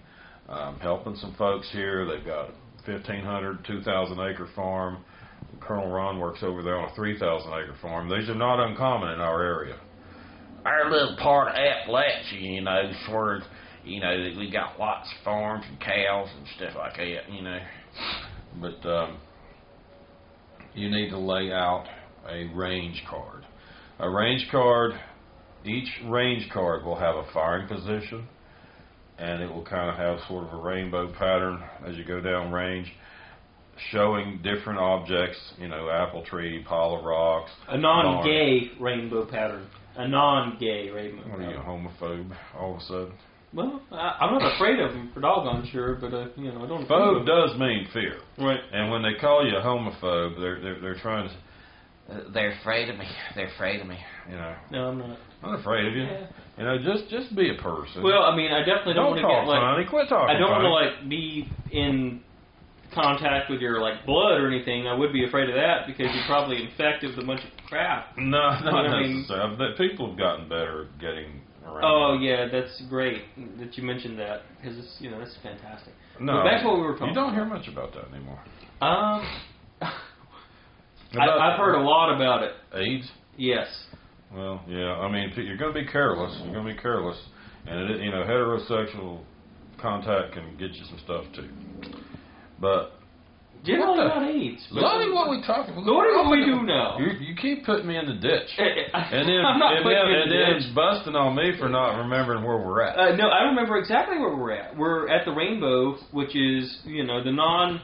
I'm helping some folks here. They've got a 1,500, 2,000 acre farm. Colonel Ron works over there on a 3,000 acre farm. These are not uncommon in our area. Our little part of Appalachia, you know, is where, you know, we got lots of farms and cows and stuff like that, you know. but um, you need to lay out a range card. A range card, each range card will have a firing position, and it will kind of have sort of a rainbow pattern as you go down range, showing different objects. You know, apple tree, pile of rocks. A non-gay rainbow pattern. A non-gay rainbow. What are you, a homophobe? All of a sudden, Well, I, I'm not afraid of them for doggone sure, but uh, you know, I don't. phobe does mean fear, Right. and when they call you a homophobe, they're they're, they're trying to, They're afraid of me. They're afraid of me. you know. No, I'm not. I'm not afraid of you. Yeah. You know, just just be a person. Well, I mean, I definitely don't, don't want to get like. funny. Quit talking I don't want to like be in contact with your like blood or anything. I would be afraid of that because you're probably infected with a bunch of crap. <laughs> No, not I mean- necessarily. But people have gotten better at getting around. Oh yeah, that's great that you mentioned that because it's you know that's fantastic. no, But back to what we were talking You don't hear much about that anymore. Um, <laughs> I, About I've heard a lot about it. AIDS. Yes. Well, yeah. I mean, you're going to be careless. You're going to be careless, and it, you know, heterosexual contact can get you some stuff too. But Generally the- not AIDS. Lonnie, what we talking? about What do we do now? You, you keep putting me in the ditch, and then <laughs> I'm not and putting then, and the then ditch. busting on me for not remembering where we're at. Uh, no, I remember exactly where we're at. We're at the rainbow, which is you know the non,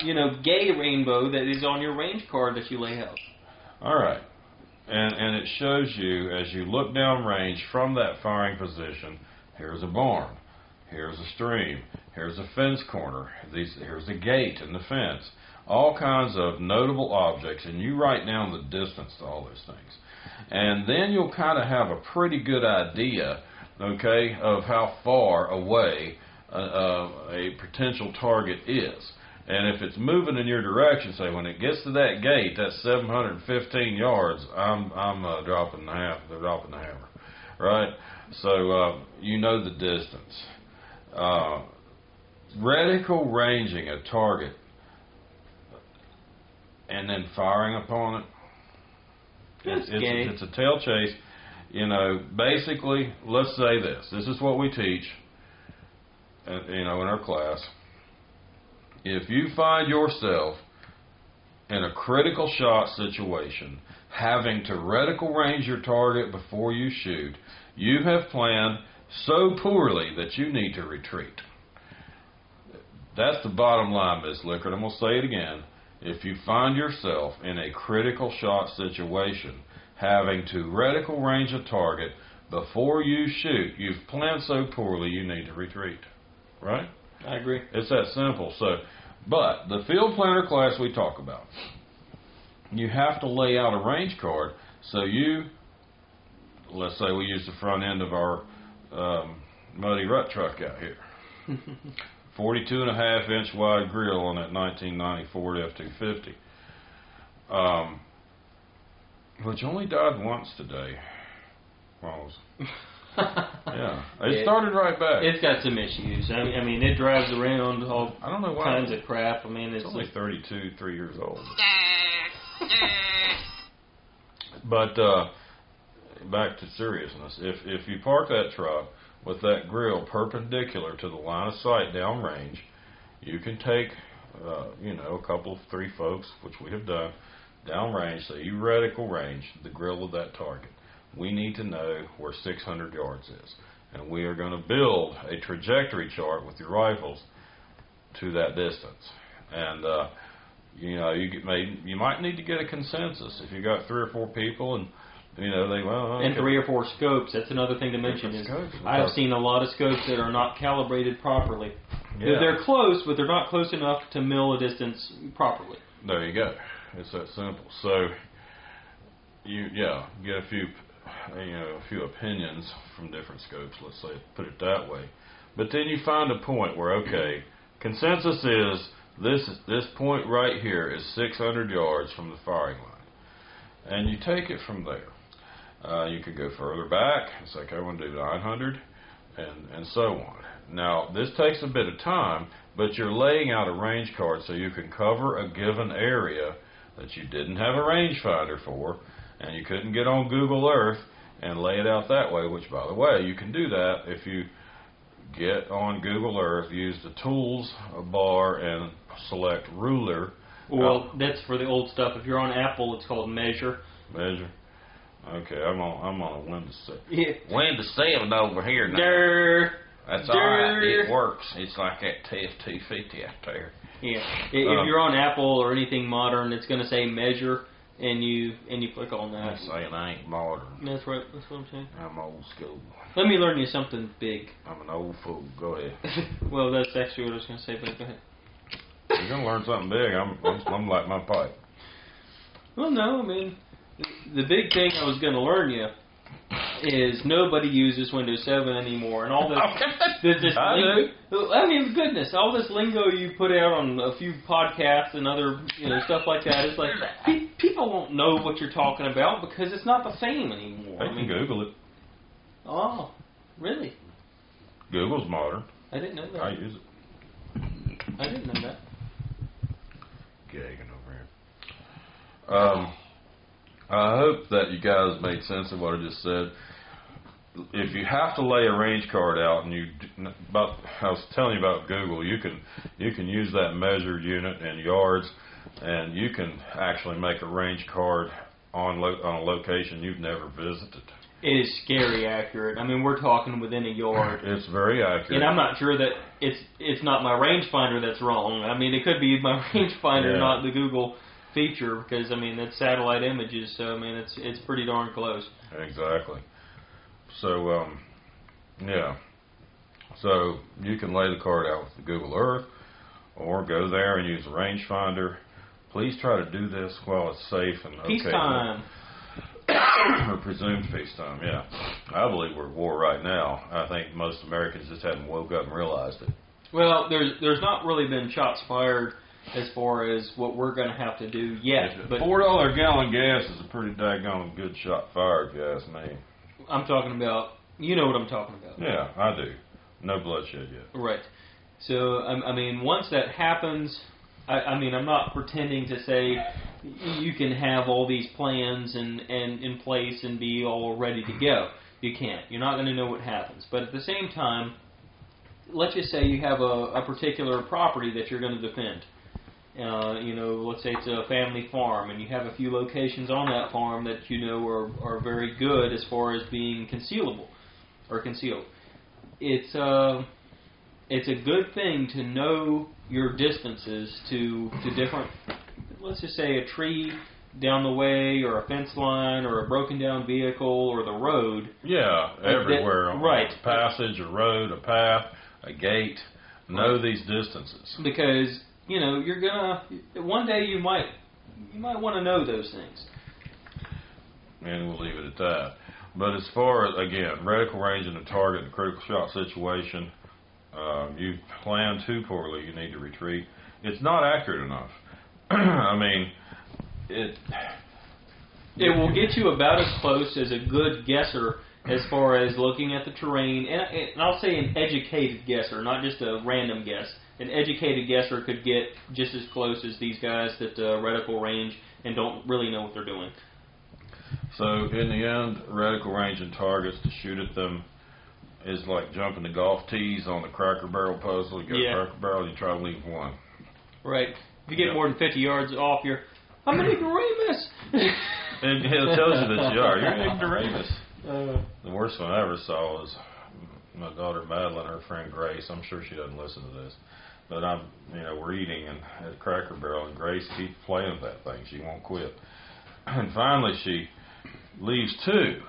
you know, gay rainbow that is on your range card that you lay out. All right. And and it shows you as you look down range from that firing position, here's a barn, here's a stream, here's a fence corner, these here's a gate in the fence. All kinds of notable objects and you write down the distance to all those things. And then you'll kind of have a pretty good idea, okay, of how far away uh, uh, a potential target is. And if it's moving in your direction, say when it gets to that gate, that's 715 yards. I'm I'm uh, dropping the hammer. They're dropping the hammer, right? So uh, you know the distance. Uh, reticle ranging a target and then firing upon it. That's It's, it's, it's a tail chase. You know, basically, let's say this. This is what we teach. uh, you know, in our class, if you find yourself in a critical shot situation, having to reticle range your target before you shoot, you have planned so poorly that you need to retreat. That's the bottom line, Miss Lickard. I'm going to say it again. If you find yourself in a critical shot situation, having to reticle range a target before you shoot, you've planned so poorly you need to retreat. Right? I agree. It's that simple. So, but the field planner class we talk about, you have to lay out a range card. So you, let's say we use the front end of our um, muddy rut truck out here. <laughs> 42 and a half inch wide grill on that 1990 Ford F250. Um, which only died once today. Well, it was- yeah, it Yeah. started right back. It's got some issues. I mean, I mean, it drives around all I don't know why. kinds of crap. I mean, it's It's only like, 32, three years old. <laughs> But uh, back to seriousness. If if you park that truck with that grill perpendicular to the line of sight downrange, you can take, uh, you know, a couple three folks, which we have done, downrange. You reticle range the grill of that target. We need to know where 600 yards is, and we are going to build a trajectory chart with your rifles to that distance. And uh, you know, you may you might need to get a consensus if you got three or four people, and you know they well and three or four scopes. That's another thing to mention. Is. I have seen a lot of scopes that are not calibrated properly. They're- Yeah. They're close, but they're not close enough to mill a distance properly. There you go. It's that simple. So you yeah get a few you know a few opinions from different scopes. Let's say put it that way. But then you find a point where okay, consensus is this this point right here is 600 yards from the firing line, and you take it from there. Uh, you could go further back. It's like I want to do 900, and and so on. Now this takes a bit of time, but you're laying out a range card so you can cover a given area that you didn't have a rangefinder for, and you couldn't get on Google Earth and lay it out that way. Which, by the way, you can do that if you get on Google Earth, use the tools bar, and select ruler. Well, that's for the old stuff. If you're on Apple, it's called Measure. Measure. Okay, I'm on I'm on a Windows set. Yeah. Windows 7 over here now. Durr. That's alright. It works. It's like that TF250 out there. Yeah. If Um, you're on Apple or anything modern, it's going to say Measure, and you and you click on I'm that. saying I ain't modern. That's right. That's what I'm saying. I'm old school. Let me learn you something big. I'm an old fool. Go ahead. <laughs> well, that's actually what I was going to say, but go ahead. You're gonna learn something big. I'm I'm, I'm like my pipe. Well, no, I mean, the big thing I was going to learn you is nobody uses Windows 7 anymore, and all this. <laughs> this, this I lingo, I mean, goodness, all this lingo you put out on a few podcasts and other you know stuff like that. It's like pe- people won't know what you're talking about because it's not the same anymore. They I can mean, Google it. oh, really? Google's modern. I didn't know that. I use it. I didn't know that. Gagging over here. Um, I hope that you guys made sense of what I just said. If you have to lay a range card out, and you about I was telling you about Google, you can you can use that measured unit in yards, and you can actually make a range card on lo- on a location you've never visited. It is scary accurate. I mean, we're talking within a yard. It's very accurate. And I'm not sure that it's it's not my rangefinder that's wrong. I mean, it could be my <laughs> rangefinder, Yeah. not the Google feature, because I mean that's satellite images. So I mean, it's it's pretty darn close. Exactly. So, um, yeah. So you can lay the card out with the Google Earth, or go there and use a rangefinder. Please try to do this while it's safe and okay. Peacetime. <coughs> or presumed peacetime. Yeah, I believe we're at war right now. I think most Americans just haven't woke up and realized it. Well, there's there's not really been shots fired as far as what we're going to have to do yet. But Four dollar gallon gas is a pretty daggone good shot fired, if you ask me. I'm talking about you know what I'm talking about. Yeah, I do. No bloodshed yet. Right. So I, I mean, once that happens, I, I mean, I'm not pretending to say you can have all these plans and and in place and be all ready to go. You can't. You're not going to know what happens. But at the same time, let's just say you have a, a particular property that you're going to defend. Uh, you know, let's say it's a family farm, and you have a few locations on that farm that you know are, are very good as far as being concealable or concealed. It's uh, it's a good thing to know your distances to to different. Let's just say a tree down the way, or a fence line, or a broken down vehicle, or the road. Yeah, everywhere. on right. a passage, a road, a path, a gate. Know these distances. because you know you're gonna one day you might you might want to know those things. and we'll leave it at that. But as far as again, reticle range and a target in a critical shot situation, um, you plan too poorly, you need to retreat. It's not accurate enough. <clears throat> I mean, it. It will get you about as close as a good guesser as far as looking at the terrain, and, and I'll say an educated guesser, not just a random guess. An educated guesser could get just as close as these guys that uh, reticle range and don't really know what they're doing. So in the end, reticle range and targets to shoot at them is like jumping the golf tees on the Cracker Barrel puzzle. You go Yeah. Cracker Barrel, you try to leave one. Right. If you get Yeah. more than 50 yards off, you're, I'm an ignoramus. <laughs> And it tells you that you are. You're an <laughs> ignoramus. uh, The worst one I ever saw was my daughter Madeline, her friend Grace. I'm sure she doesn't listen to this, but I'm, you know, we're eating and at Cracker Barrel, and Grace keeps playing with that thing. She won't quit, <clears throat> and finally she leaves two,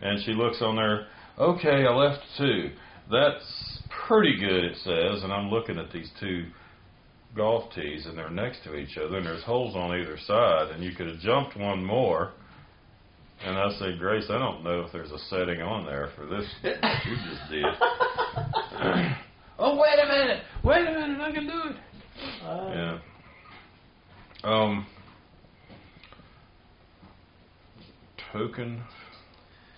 and she looks on there. Okay, I left two. That's pretty good, it says, and I'm looking at these two golf tees, and they're next to each other, and there's holes on either side, and you could have jumped one more. And I said, Grace, I don't know if there's a setting on there for this. <laughs> you just did. <laughs> oh, wait a minute. Wait a minute. I can do it. Yeah. Um. Token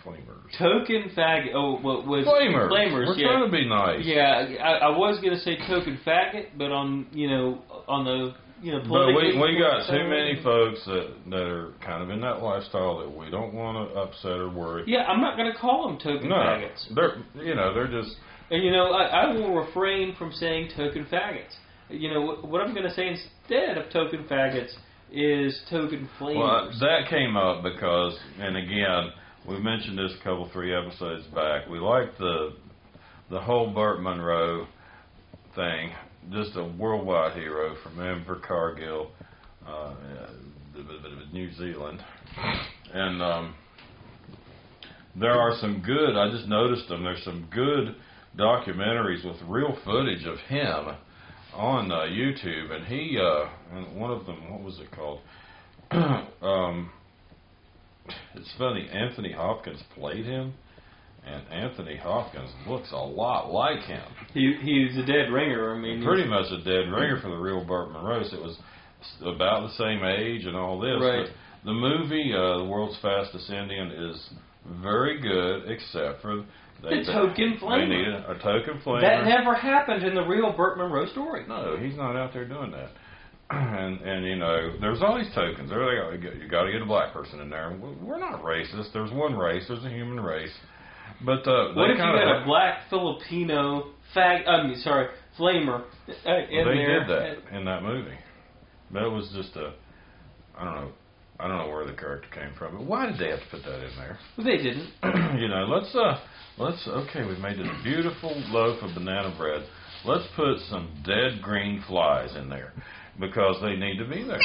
flamers. token faggot. Oh, what was Flamers. Flamers. We're yeah. trying to be nice. Yeah, I, I was gonna say token faggot, but on you know on the you know But we we got too many folks that that are kind of in that lifestyle that we don't want to upset or worry. Yeah, I'm not gonna call them token No, faggots, they're you know they're just and you know I, I will refrain from saying token faggots. You know what, what I'm gonna say instead of token faggots is token flamers. Well, that came up because, and again, we mentioned this a couple, three episodes back. We like the the whole Burt Munro thing, just a worldwide hero from Invercargill, uh, New Zealand, and um, there are some good. I just noticed them. There's some good documentaries with real footage of him on uh, YouTube, and he, uh, and one of them, what was it called? <clears throat> um, it's funny. Anthony Hopkins played him, and Anthony Hopkins looks a lot like him. he he's a dead ringer. I mean, Pretty much a dead ringer for the real Burt Munro. It was about the same age and all this. Right. But the movie, uh, The World's Fastest Indian, is very good, except for they, The token they flamer. needed a token flamer. that never happened in the real Burt Munro story. No, he's not out there doing that. <clears throat> And and you know, there's all these tokens. There they go. You got to get a black person in there. We're not racist. There's one race. There's a human race. But uh, What if you had a black Filipino fag? I mean, sorry, flamer uh, in they there? did that in that movie. But it was just a I don't know. I don't know where the character came from. But why did they have to put that in there? They didn't. <clears throat> you know, let's uh let's okay, we've made this beautiful loaf of banana bread. Let's put some dead green flies in there because they need to be there.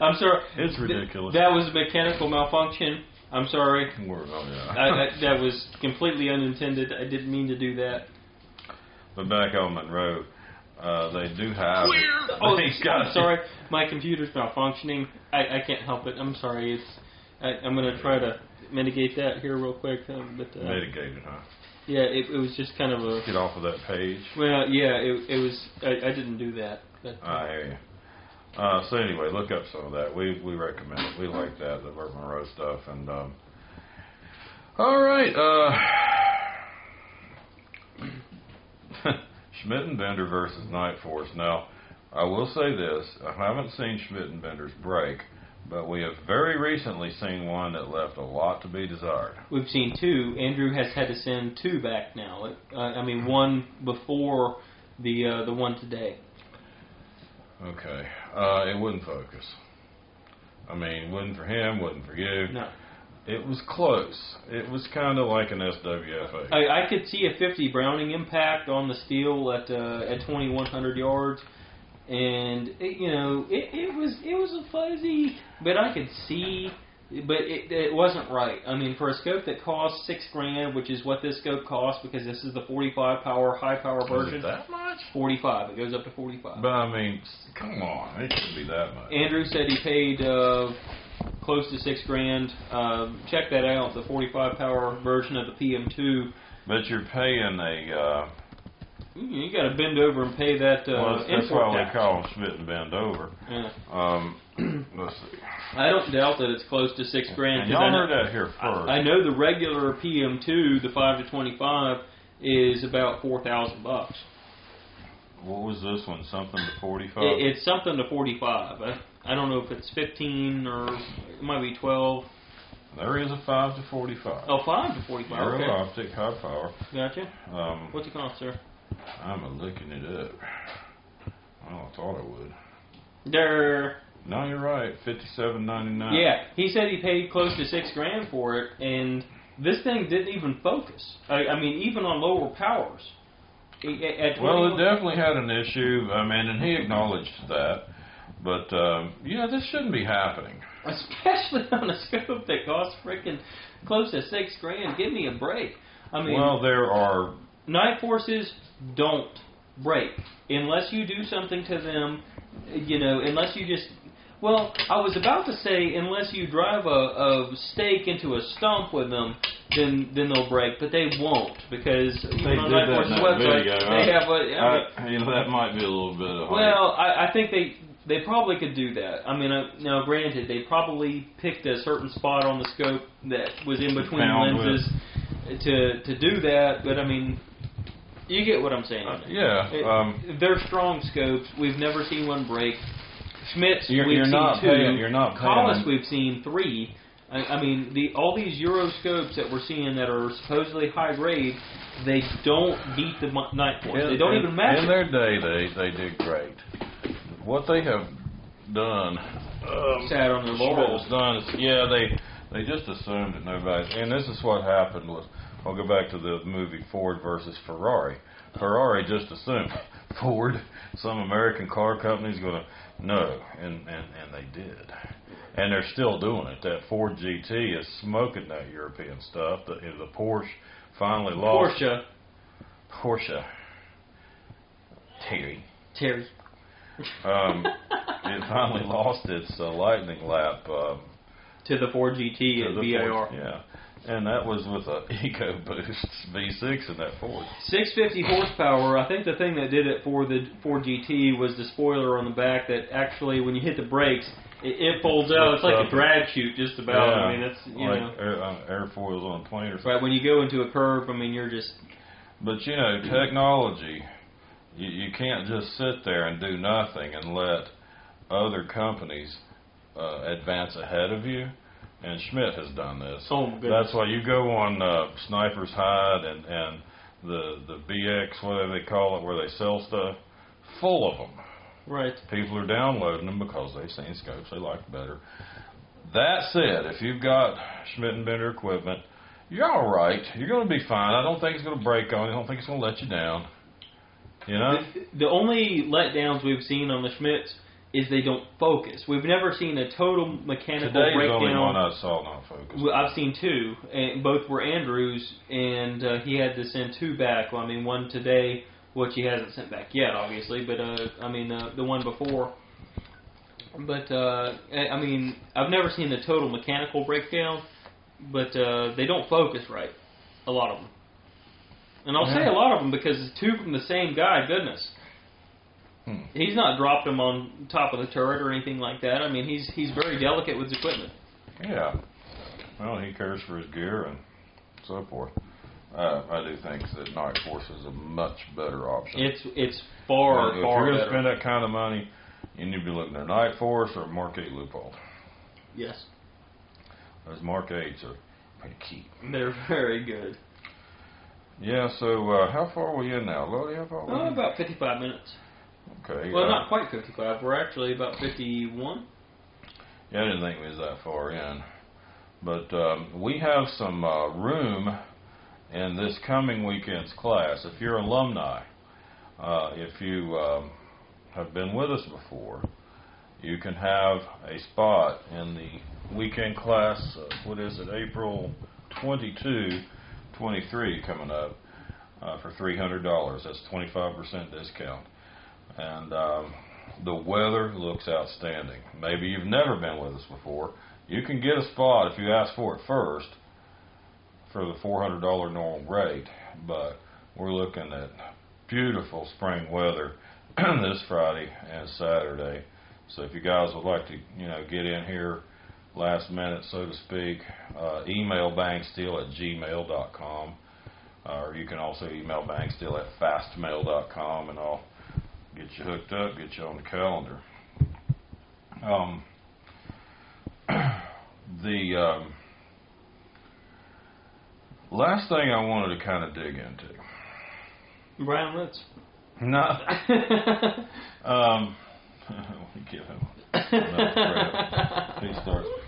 I'm sorry. It's ridiculous. That was a mechanical malfunction. I'm sorry. We're- oh, yeah. I, I, that was completely unintended. I didn't mean to do that. But back on Munro, uh, they do have. Oh, <laughs> He's I'm sorry. My computer's malfunctioning. I, I can't help it. I'm sorry. It's. I, I'm gonna try to mitigate that here real quick. Um, but uh, Mitigated, huh? yeah, it, it was just kind of a. Get off of that page. Well, yeah, it, it was. I, I didn't do that. But, I hear you. Uh, so anyway, look up some of that. We we recommend it. We like that, the Burt Munro stuff. And um, all right, uh, <laughs> Schmidt and Bender versus Nightforce. Now, I will say this: I haven't seen Schmidt and Bender's break, But we have very recently seen one that left a lot to be desired. We've seen two. Andrew has had to send two back now. Uh, I mean, one before the uh, the one today. Okay, uh, it wouldn't focus. I mean, wouldn't for him, wouldn't for you. No. It was close. It was kind of like an SWFA. I, I could see a 50 Browning impact on the steel at uh, at 2100 yards, and it, you know it, it was it was a fuzzy, but I could see, but it, it wasn't right. I mean, for a scope that costs six grand, which is what this scope costs, because this is the 45 power high power version. it that much? 45. It goes up to 45. But I mean, come on, it shouldn't be that much. Andrew said he paid uh, close to six grand. Um, check that out. The 45 power version of the PM2. But you're paying a. Uh, You, you got to bend over and pay that uh, well, that's why we call them Schmidt and bend over. Yeah. Um, <clears throat> let's see. I don't doubt that it's close to six grand. Y'all I know, heard that here first. I know the regular PM2, the five to 25, is about four thousand bucks. What was this one? Something to 45? It, it's something to 45. I, I don't know if it's 15 or it might be 12. there is a 5 to 45. Oh, five to 45. Aero Okay, optic, high power. gotcha. Um, What's it cost, sir? I'm a looking it up. Well, I thought I would. There. No, you're right. Fifty-seven ninety-nine. Yeah, he said he paid close to six grand for it, and this thing didn't even focus. I, I mean, even on lower powers. At Well, it definitely had an issue. I mean, and he acknowledged that. But um, yeah, this shouldn't be happening. especially <laughs> on a scope that costs freaking close to six grand. Give me a break. I mean, well, there are. night forces don't break unless you do something to them. You know, unless you just. Well, I was about to say unless you drive a, a stake into a stump with them, then then they'll break, but they won't because They even on did that in that website video. they I- have a. I mean, I, you know, that might be a little bit of. well, I, I think they they probably could do that. I mean, uh, now granted, they probably picked a certain spot on the scope that was in between Found with- lenses to to do that. But I mean, you get what I'm saying. Uh, yeah. It- Um, they're strong scopes. We've never seen one break. Schmitz, You're- we've you're seen not two. paying- you're not paying- Kahles, we've seen three. I, I mean, the all these Euro scopes that we're seeing that are supposedly high grade, they don't beat the mo- Nightforce. in, they don't in- even match. In it. their day, they they did great. What they have done. Um, Sat on their laurels. Schmidt done is, yeah, they they just assumed that nobody. And this is what happened was. I'll go back to the movie Ford versus Ferrari. Ferrari just assumed <laughs> Ford, some American car company's going to no, and, and and they did, and they're still doing it. That Ford GT is smoking that European stuff. The the Porsche finally lost. Porsche, Porsche. Terry. Terry. Um, <laughs> it finally lost its uh, lightning lap um, to the Ford GT to at the VIR. Porsche. Yeah, and that was with a <laughs> EcoBoost V6 in that Ford. 650 horsepower. I think the thing that did it for the Ford GT was the spoiler on the back that actually, when you hit the brakes, it, it folds out. It's like a drag chute, just about. Yeah, I mean, it's you like know. air, uh, airfoils on a plane or something. Right when you go into a curve, I mean, you're just But you know, technology, you, you can't just sit there and do nothing and let other companies uh, advance ahead of you. And Schmidt has done this. Oh, goodness. That's why you go on uh, Sniper's Hide and and the the BX, whatever they call it, where they sell stuff, full of them. right. People are downloading them because they've seen scopes they like better. That said, if you've got Schmidt and Bender equipment, you're all right. You're going to be fine. I don't think it's going to break on you. I don't think it's going to let you down. You know? The, the only letdowns we've seen on the Schmitz is they don't focus. We've never seen a total mechanical Today's the breakdown. only one I saw not focused. Well, I've seen two, and both were Andrews, and uh, he had to send two back. Well, I mean, one today, which he hasn't sent back yet, obviously, but uh, I mean, uh, the one before. But uh, I I mean, I've never seen the total mechanical breakdown, but uh, they don't focus right, a lot of them. And I'll say a lot of them because it's two from the same guy. Goodness. Hmm. He's not dropped them on top of the turret or anything like that. I mean, he's he's very delicate with his equipment. Yeah. Well, he cares for his gear and so forth. Uh, I do think that Night Force is a much better option. It's it's far if far you're going to spend that kind of money, you need to be looking at Nightforce or Mark Eight Leupold. Yes, Those Mark Eights are pretty key. they're very good. Yeah. So uh, how far are we in now, Lodi? How far? Oh, about 55 minutes. Okay. Well, uh, not quite 55. We're actually about 51. Yeah, I didn't think we was that far in. But um, we have some uh, room in this coming weekend's class. If you're alumni, uh, if you um, have been with us before, you can have a spot in the weekend class. Uh, what is it? April 22, 23 coming up uh, for $300. That's 25% discount. And um, the weather looks outstanding. Maybe you've never been with us before. You can get a spot if you ask for it first for the $400 normal rate, but we're looking at beautiful spring weather <clears throat> this Friday and Saturday. So if you guys would like to, you know, get in here last minute, so to speak, uh, email banksteel at gmail.com. Uh, or you can also email banksteel at fastmail.com and I'll get you hooked up, get you on the calendar. Um, <clears throat> the um, last thing I wanted to kind of dig into. Bryan Litz. No. <laughs> um, <laughs> we give him. He starts. <laughs>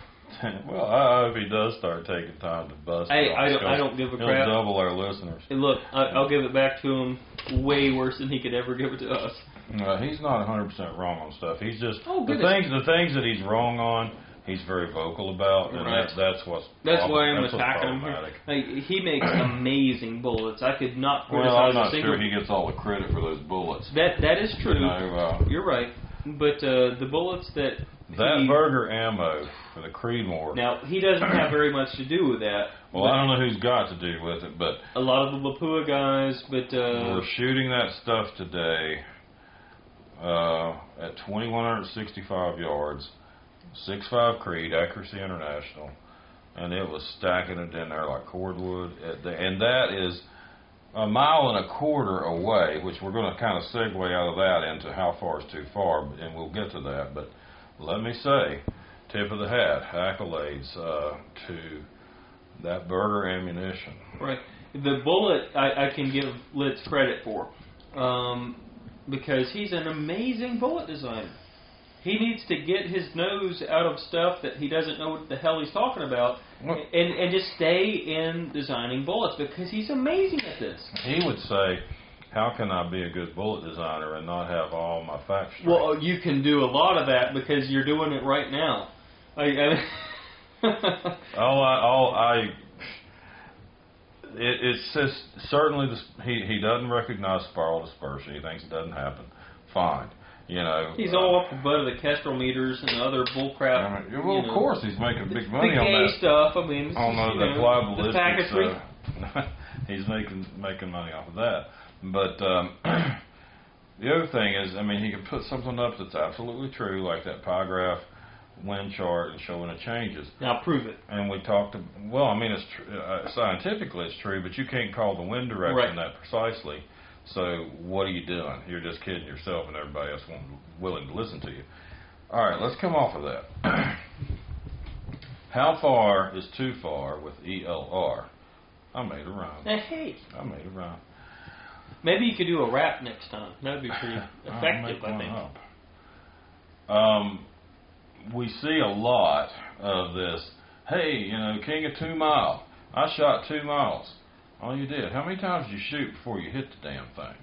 Well, I hope he does start taking time to bust. Hey, I don't- I don't give a he'll crap. double our listeners. And look, I, I'll give it back to him way worse than he could ever give it to us. Uh, he's not 100% wrong on stuff. He's just Oh, the things the things that he's wrong on. He's very vocal about, and Right. that, that's what's That's prob- why I'm that's attacking him. Like, he makes <clears throat> amazing bullets. I could not criticize Well, I'm a not single. sure he gets all the credit for those bullets. that that is true. You know, uh, You're right. But uh, the bullets that that he, Berger ammo for the Creedmoor. now he doesn't have very much to do with that. <clears throat> well, I don't know who's got to do with it, but A lot of the Lapua guys, but uh, we're shooting that stuff today uh, at 2,165 yards, 6.5 Creed, Accuracy International, and it was stacking it in there like cordwood. The, and that is a mile and a quarter away, which we're going to kind of segue out of that into how far is too far, and we'll get to that. But let me say, tip of the hat, accolades uh, to that Berger ammunition. Right. The bullet I, I can give Litz credit for. Um, because he's an amazing bullet designer. He needs to get his nose out of stuff that he doesn't know what the hell he's talking about What- and, and just stay in designing bullets because he's amazing at this. He would say, "How can I be a good bullet designer and not have all my facts straight?" Well, you can do a lot of that because you're doing it right now. I, I, all I, all I, it, it's just certainly the, he he doesn't recognize spiral dispersion. He thinks it doesn't happen. Fine, you know. he's uh, all up the butt of the Kestrel meters and the other bull crap. I mean, well, of know. course he's making big the money on gay that. stuff. I mean, on you the, know, the the. Uh, <laughs> he's making making money off of that. But um, <clears throat> the other thing is, I mean, he can put something up that's absolutely true, like that pie graph wind chart and showing the changes. Now prove it. And we talked. To, well, I mean, it's tr- uh, scientifically it's true, but you can't call the wind direction Right. that precisely. So what are you doing? You're just kidding yourself and everybody else won't, willing to listen to you. All right, let's come off of that. <clears throat> How far is too far with ELR? I made a rhyme. Hey, I made a rhyme. maybe you could do a rap next time. That would be pretty <laughs> effective, I think. up. Um, we see a lot of this. Hey, you know, king of two mile. I shot two miles. All you did. How many times did you shoot before you hit the damn thing?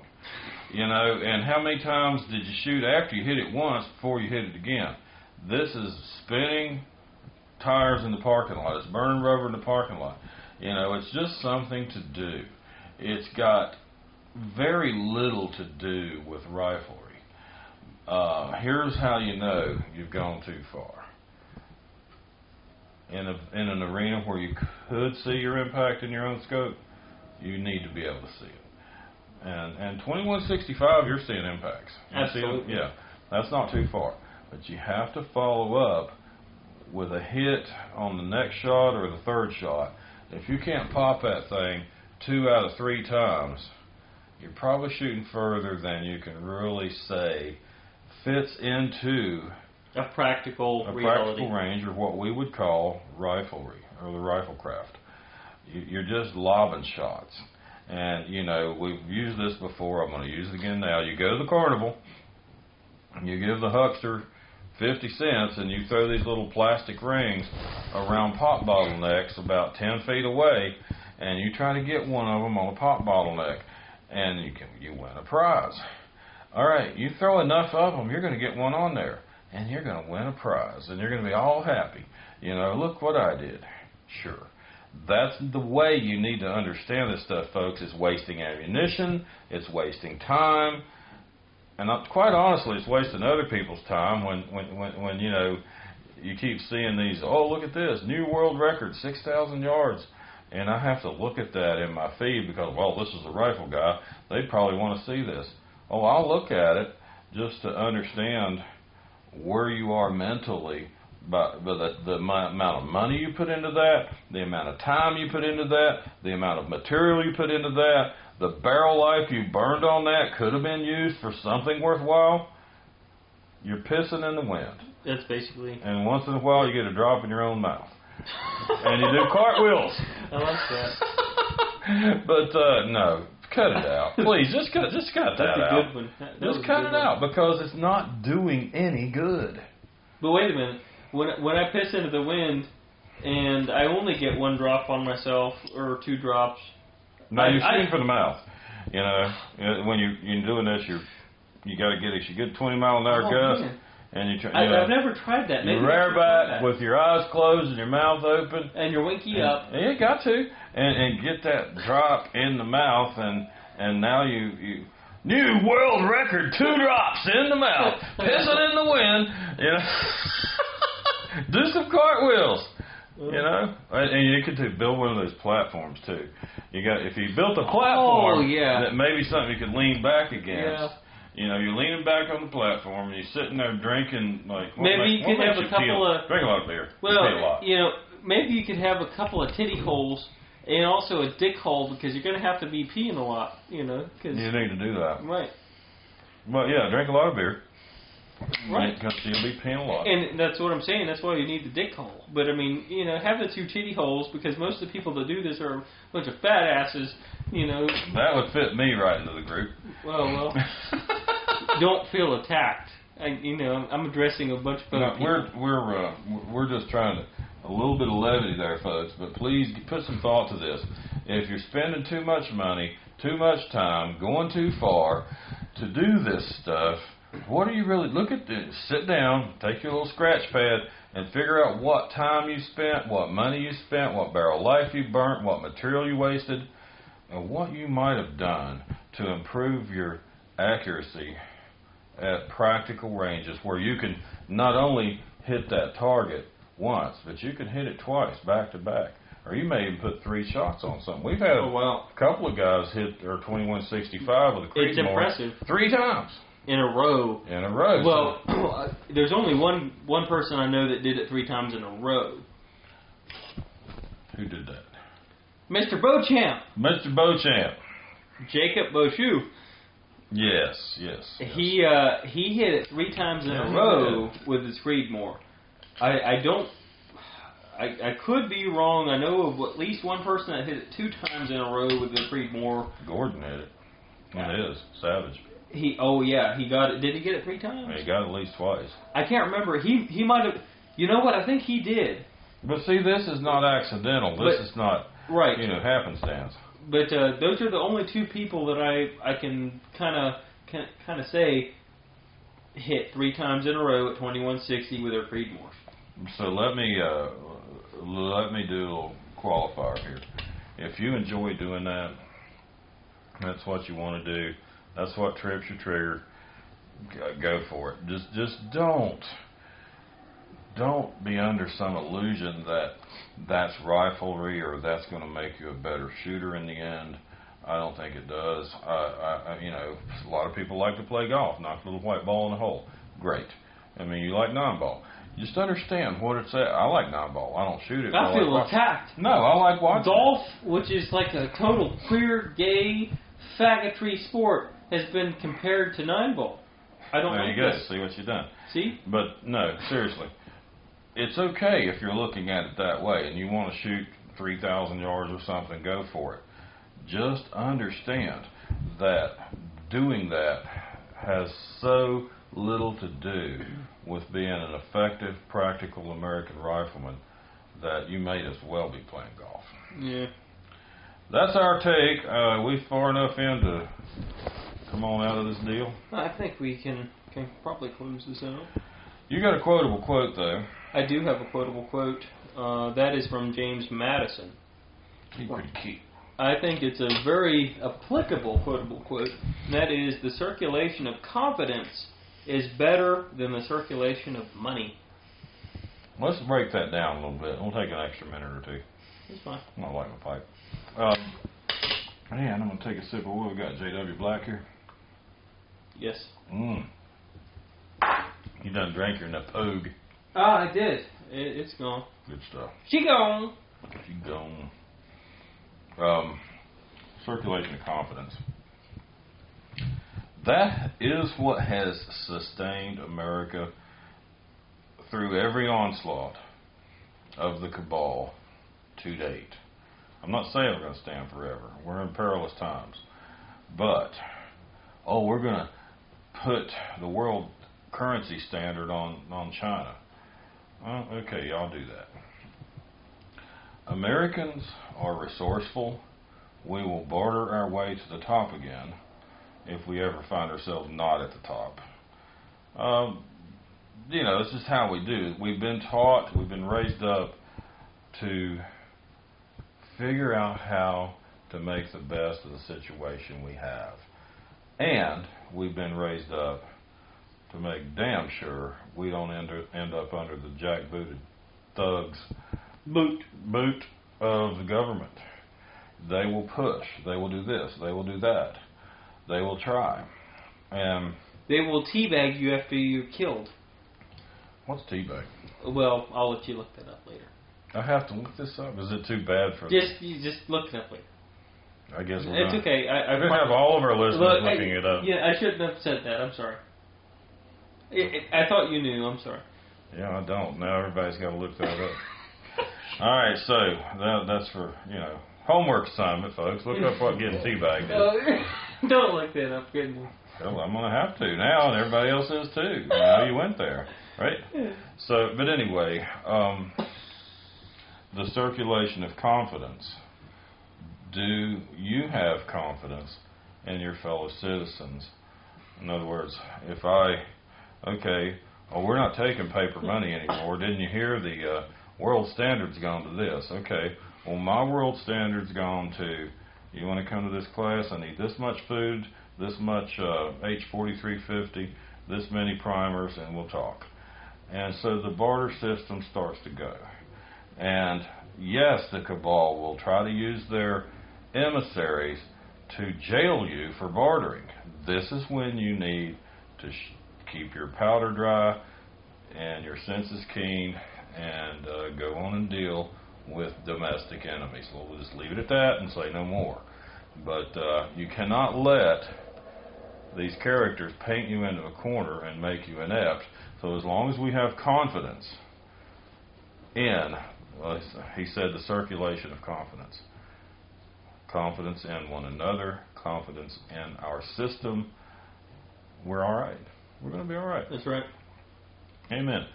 You know, and how many times did you shoot after you hit it once before you hit it again? This is spinning tires in the parking lot. It's burning rubber in the parking lot. You know, it's just something to do. It's got very little to do with riflery. Uh, here's how you know you've gone too far. In, a, in an arena where you could see your impact in your own scope, you need to be able to see it. And and 2165, you're seeing impacts. You see yeah, that's not too far. But you have to follow up with a hit on the next shot or the third shot. If you can't pop that thing two out of three times, you're probably shooting further than you can really say fits into A practical a reality. practical range, or what we would call riflery or the rifle craft. You, you're just lobbing shots, and you know we've used this before. I'm going to use it again now. You go to the carnival, you give the huckster fifty cents, and you throw these little plastic rings around pop bottlenecks about ten feet away, and you try to get one of them on a pop bottleneck, and you can you win a prize. All right, you throw enough of them, you're going to get one on there, and you're going to win a prize, and you're going to be all happy. You know, look what I did. Sure. That's the way you need to understand this stuff, folks. It's wasting ammunition, it's wasting time, and quite honestly, it's wasting other people's time when, when, when, when you know, you keep seeing these, oh, look at this, new world record, 6,000 yards. And I have to look at that in my feed because, well, this is a rifle guy. They probably want to see this. Oh, I'll look at it just to understand where you are mentally, but, but the, the amount of money you put into that, the amount of time you put into that, the amount of material you put into that, the barrel life you burned on that could have been used for something worthwhile. You're pissing in the wind. That's basically. And once in a while, you get a drop in your own mouth. and you do cartwheels. <laughs> I like that. <laughs> but uh, no, cut it out, <laughs> please. Just cut, just cut That's that a out. good one. That- that Just cut it one. out because it's not doing any good. But wait a minute. When when I piss into the wind, and I only get one drop on myself or two drops. No, I- you're I- shooting for the mouth. You know, when you you're doing this, you're you got to get a good 20 mile an hour Oh, gust, man. And you try. I, I've never tried that. Maybe you rear back with your eyes closed and your mouth open. and you're winky And- up. Yeah, you got to, and and get that drop in the mouth, and and now you you new world record, two drops in the mouth, <laughs> pissing in the wind. You know, <laughs> do some cartwheels. You know, and, and you could do, build one of those platforms too. You got if you built a oh, platform, Oh, yeah. that maybe something you could lean back against. Yeah. You know, you're leaning back on the platform and you're sitting there drinking like. what Maybe you could have a couple of- drink a lot of beer. Well, you you know, maybe you could have a couple of titty holes and also a dick hole because you're going to have to be peeing a lot. You know, because You need to do that. right, Well, yeah, drink a lot of beer. right. Because you'll be peeing a lot. And that's what I'm saying. That's why you need the dick hole. But I mean, you know, have the two titty holes because most of the people that do this are a bunch of fat asses. You know, That would fit me right into the group. well, well, <laughs> don't feel attacked. I, you know, I'm addressing a bunch of No, people. we're we're uh, we're just trying to a little bit of levity there, folks. But please put some thought to this. If you're spending too much money, too much time, going too far to do this stuff, what are you really? Look at this. Sit down, take your little scratch pad, and figure out what time you spent, what money you spent, what barrel life you burnt, what material you wasted, and what you might have done to improve your accuracy at practical ranges where you can not only hit that target once, but you can hit it twice back to back. Or you may even put three shots on something. We've had Oh wow, a couple of guys hit their 2165 with a it's Creedmoor impressive three times in a row. in a row. Well, <clears throat> there's only one one person I know that did it three times in a row. Who did that? Mr. Beauchamp, Mr. Beauchamp. Jacob Beauchamp. Yes, yes. yes. He uh, he hit it three times in Yeah, a row with his Creedmoor. I I don't. I, I could be wrong. I know of at least one person that hit it two times in a row with the Creedmoor. Gordon hit it. It is savage. He oh yeah he got it. Did he get it three times? He got it at least twice. I can't remember. He he might have. You know what? I think he did. But see, this is not accidental. This But- is not Right. you know happenstance. But uh, those are the only two people that I I can kind of kind of say hit three times in a row at 2160 with their Creedmoor. So let me uh, let me do a little qualifier here. If you enjoy doing that, that's what you want to do. That's what trips your trigger. Go- Go for it. Just just don't don't be under some illusion that that's riflery or that's going to make you a better shooter in the end. I don't think it does. I, I, I, you know, a lot of people like to play golf, knock a little white ball in the hole. Great. I mean, you like non-ball. Just understand what it's at. I like non-ball. I don't shoot it. but I feel watch- attacked. No, I like watching. Golf, which is like a total queer, gay, faggotry sport, has been compared to nine ball. I don't There like you go. this. See what you've done. See? But no, seriously, it's okay if you're looking at it that way and you want to shoot 3,000 yards or something. Go for it. Just understand that doing that has so little to do with being an effective, practical American rifleman that you may as well be playing golf. Yeah. That's our take. Uh, we far enough in to come on out of this deal. I think we can can probably close this out. You got a quotable quote though. I do have a quotable quote. Uh, that is from James Madison. Keep pretty key. I think it's a very applicable quotable quote. That is the circulation of confidence is better than the circulation of money. Let's break that down a little bit. We'll take an extra minute or two. That's fine. I don't like my pipe. Um, man, I'm gonna take a sip of what we got. JW Black here. Yes. Mmm. You done drank your Knappogue. Ah, I did. It, it's gone. Good stuff. She gone. You gone. Um, circulation of confidence. That is what has sustained America through every onslaught of the cabal to date. I'm not saying we're going to stand forever. We're in perilous times. But, oh, we're going to put the world currency standard on, on China. Well, okay, I'll do that. Americans are resourceful. We will barter our way to the top again if we ever find ourselves not at the top. Um, you know, this is how we do. We've been taught, we've been raised up to figure out how to make the best of the situation we have. And we've been raised up to make damn sure we don't end, end up under the jackbooted thugs boot boot of the government. They will push. They will do this. They will do that. They will try. And They will teabag you after you're killed. what's teabag? Well, I'll let you look that up later. I have to look this up. Is it too bad for? Just you just look it up later. I guess we're It's okay. I, I gonna have all of our listeners Look, I- looking it up. Yeah, I shouldn't have said that. I'm sorry. It, it, I thought you knew. I'm sorry. Yeah, I don't. Now everybody's got to look that up. <laughs> All right, so that, that's for you know homework assignment, folks. Look up what getting teabagged is. <laughs> Don't look that up, couldn't? Well, I'm gonna have to now, and everybody else is too. I know you went there, right? So, but anyway, um, the circulation of confidence. Do you have confidence in your fellow citizens? In other words, if I, okay, well, we're not taking paper money anymore. Didn't you hear the uh, world standard's gone to this? Okay, well, my world standard's gone to. You want to come to this class? I need this much food, this much uh, H4350, this many primers, and we'll talk. And so the barter system starts to go. And yes, the cabal will try to use their emissaries to jail you for bartering. This is when you need to sh- keep your powder dry and your senses keen and uh, go on and deal with domestic enemies. Well, just leave it at that and say no more. But uh, you cannot let these characters paint you into a corner and make you inept. So as long as we have confidence in, well, he said, the circulation of confidence, confidence in one another, confidence in our system, we're all right. We're going to be all right. That's right. Amen.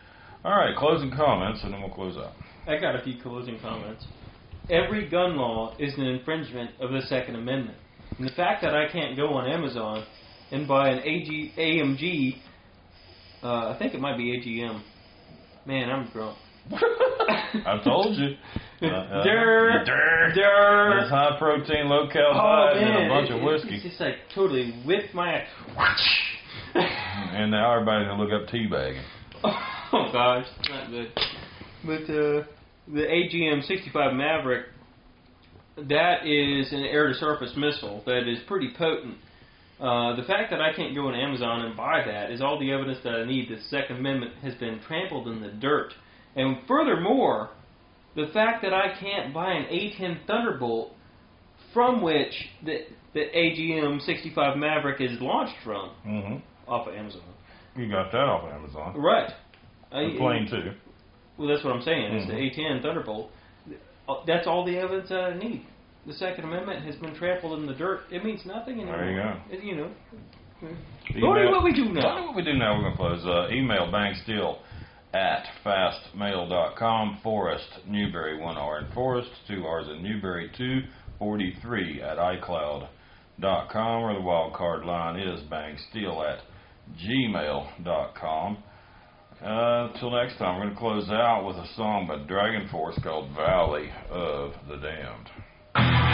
All right, closing comments, and then we'll close out. I got a few closing comments. Every gun law is an infringement of the Second Amendment. And the fact that I can't go on Amazon and buy an AG, AMG, uh, I think it might be AGM. Man, I'm drunk. <laughs> I told you. <laughs> Uh, uh, Dur, dur. dur. That's high protein, low cal Oh diet and a bunch it- of whiskey. It's just like totally whipped my. <laughs> And now everybody's gonna look up teabagging. <laughs> oh gosh, not good. But uh, the AGM 65 Maverick, that is an air-to-surface missile that is pretty potent. Uh, the fact that I can't go on Amazon and buy that is all the evidence that I need. The Second Amendment has been trampled in the dirt, and furthermore, the fact that I can't buy an A10 Thunderbolt from which the the AGM 65 Maverick is launched from hmm off of Amazon. You got that off of Amazon. Right. The plane too. Well, that's what I'm saying. It's Mhm. the A10 Thunderbolt. Uh, That's all the evidence I need. The Second Amendment has been trampled in the dirt. It means nothing anymore. There you go. It- you know. Email- What, what we do Tell me now? what we do now. We're going to close. Uh, email banksteel at fastmail.com. Forest Newberry, one R in Forest, two R's in Newberry, 243 at iCloud.com. Or the wild card line is banksteel at gmail.com. Uh, until next time, we're going to close out with a song by Dragon Force called Valley of the Damned.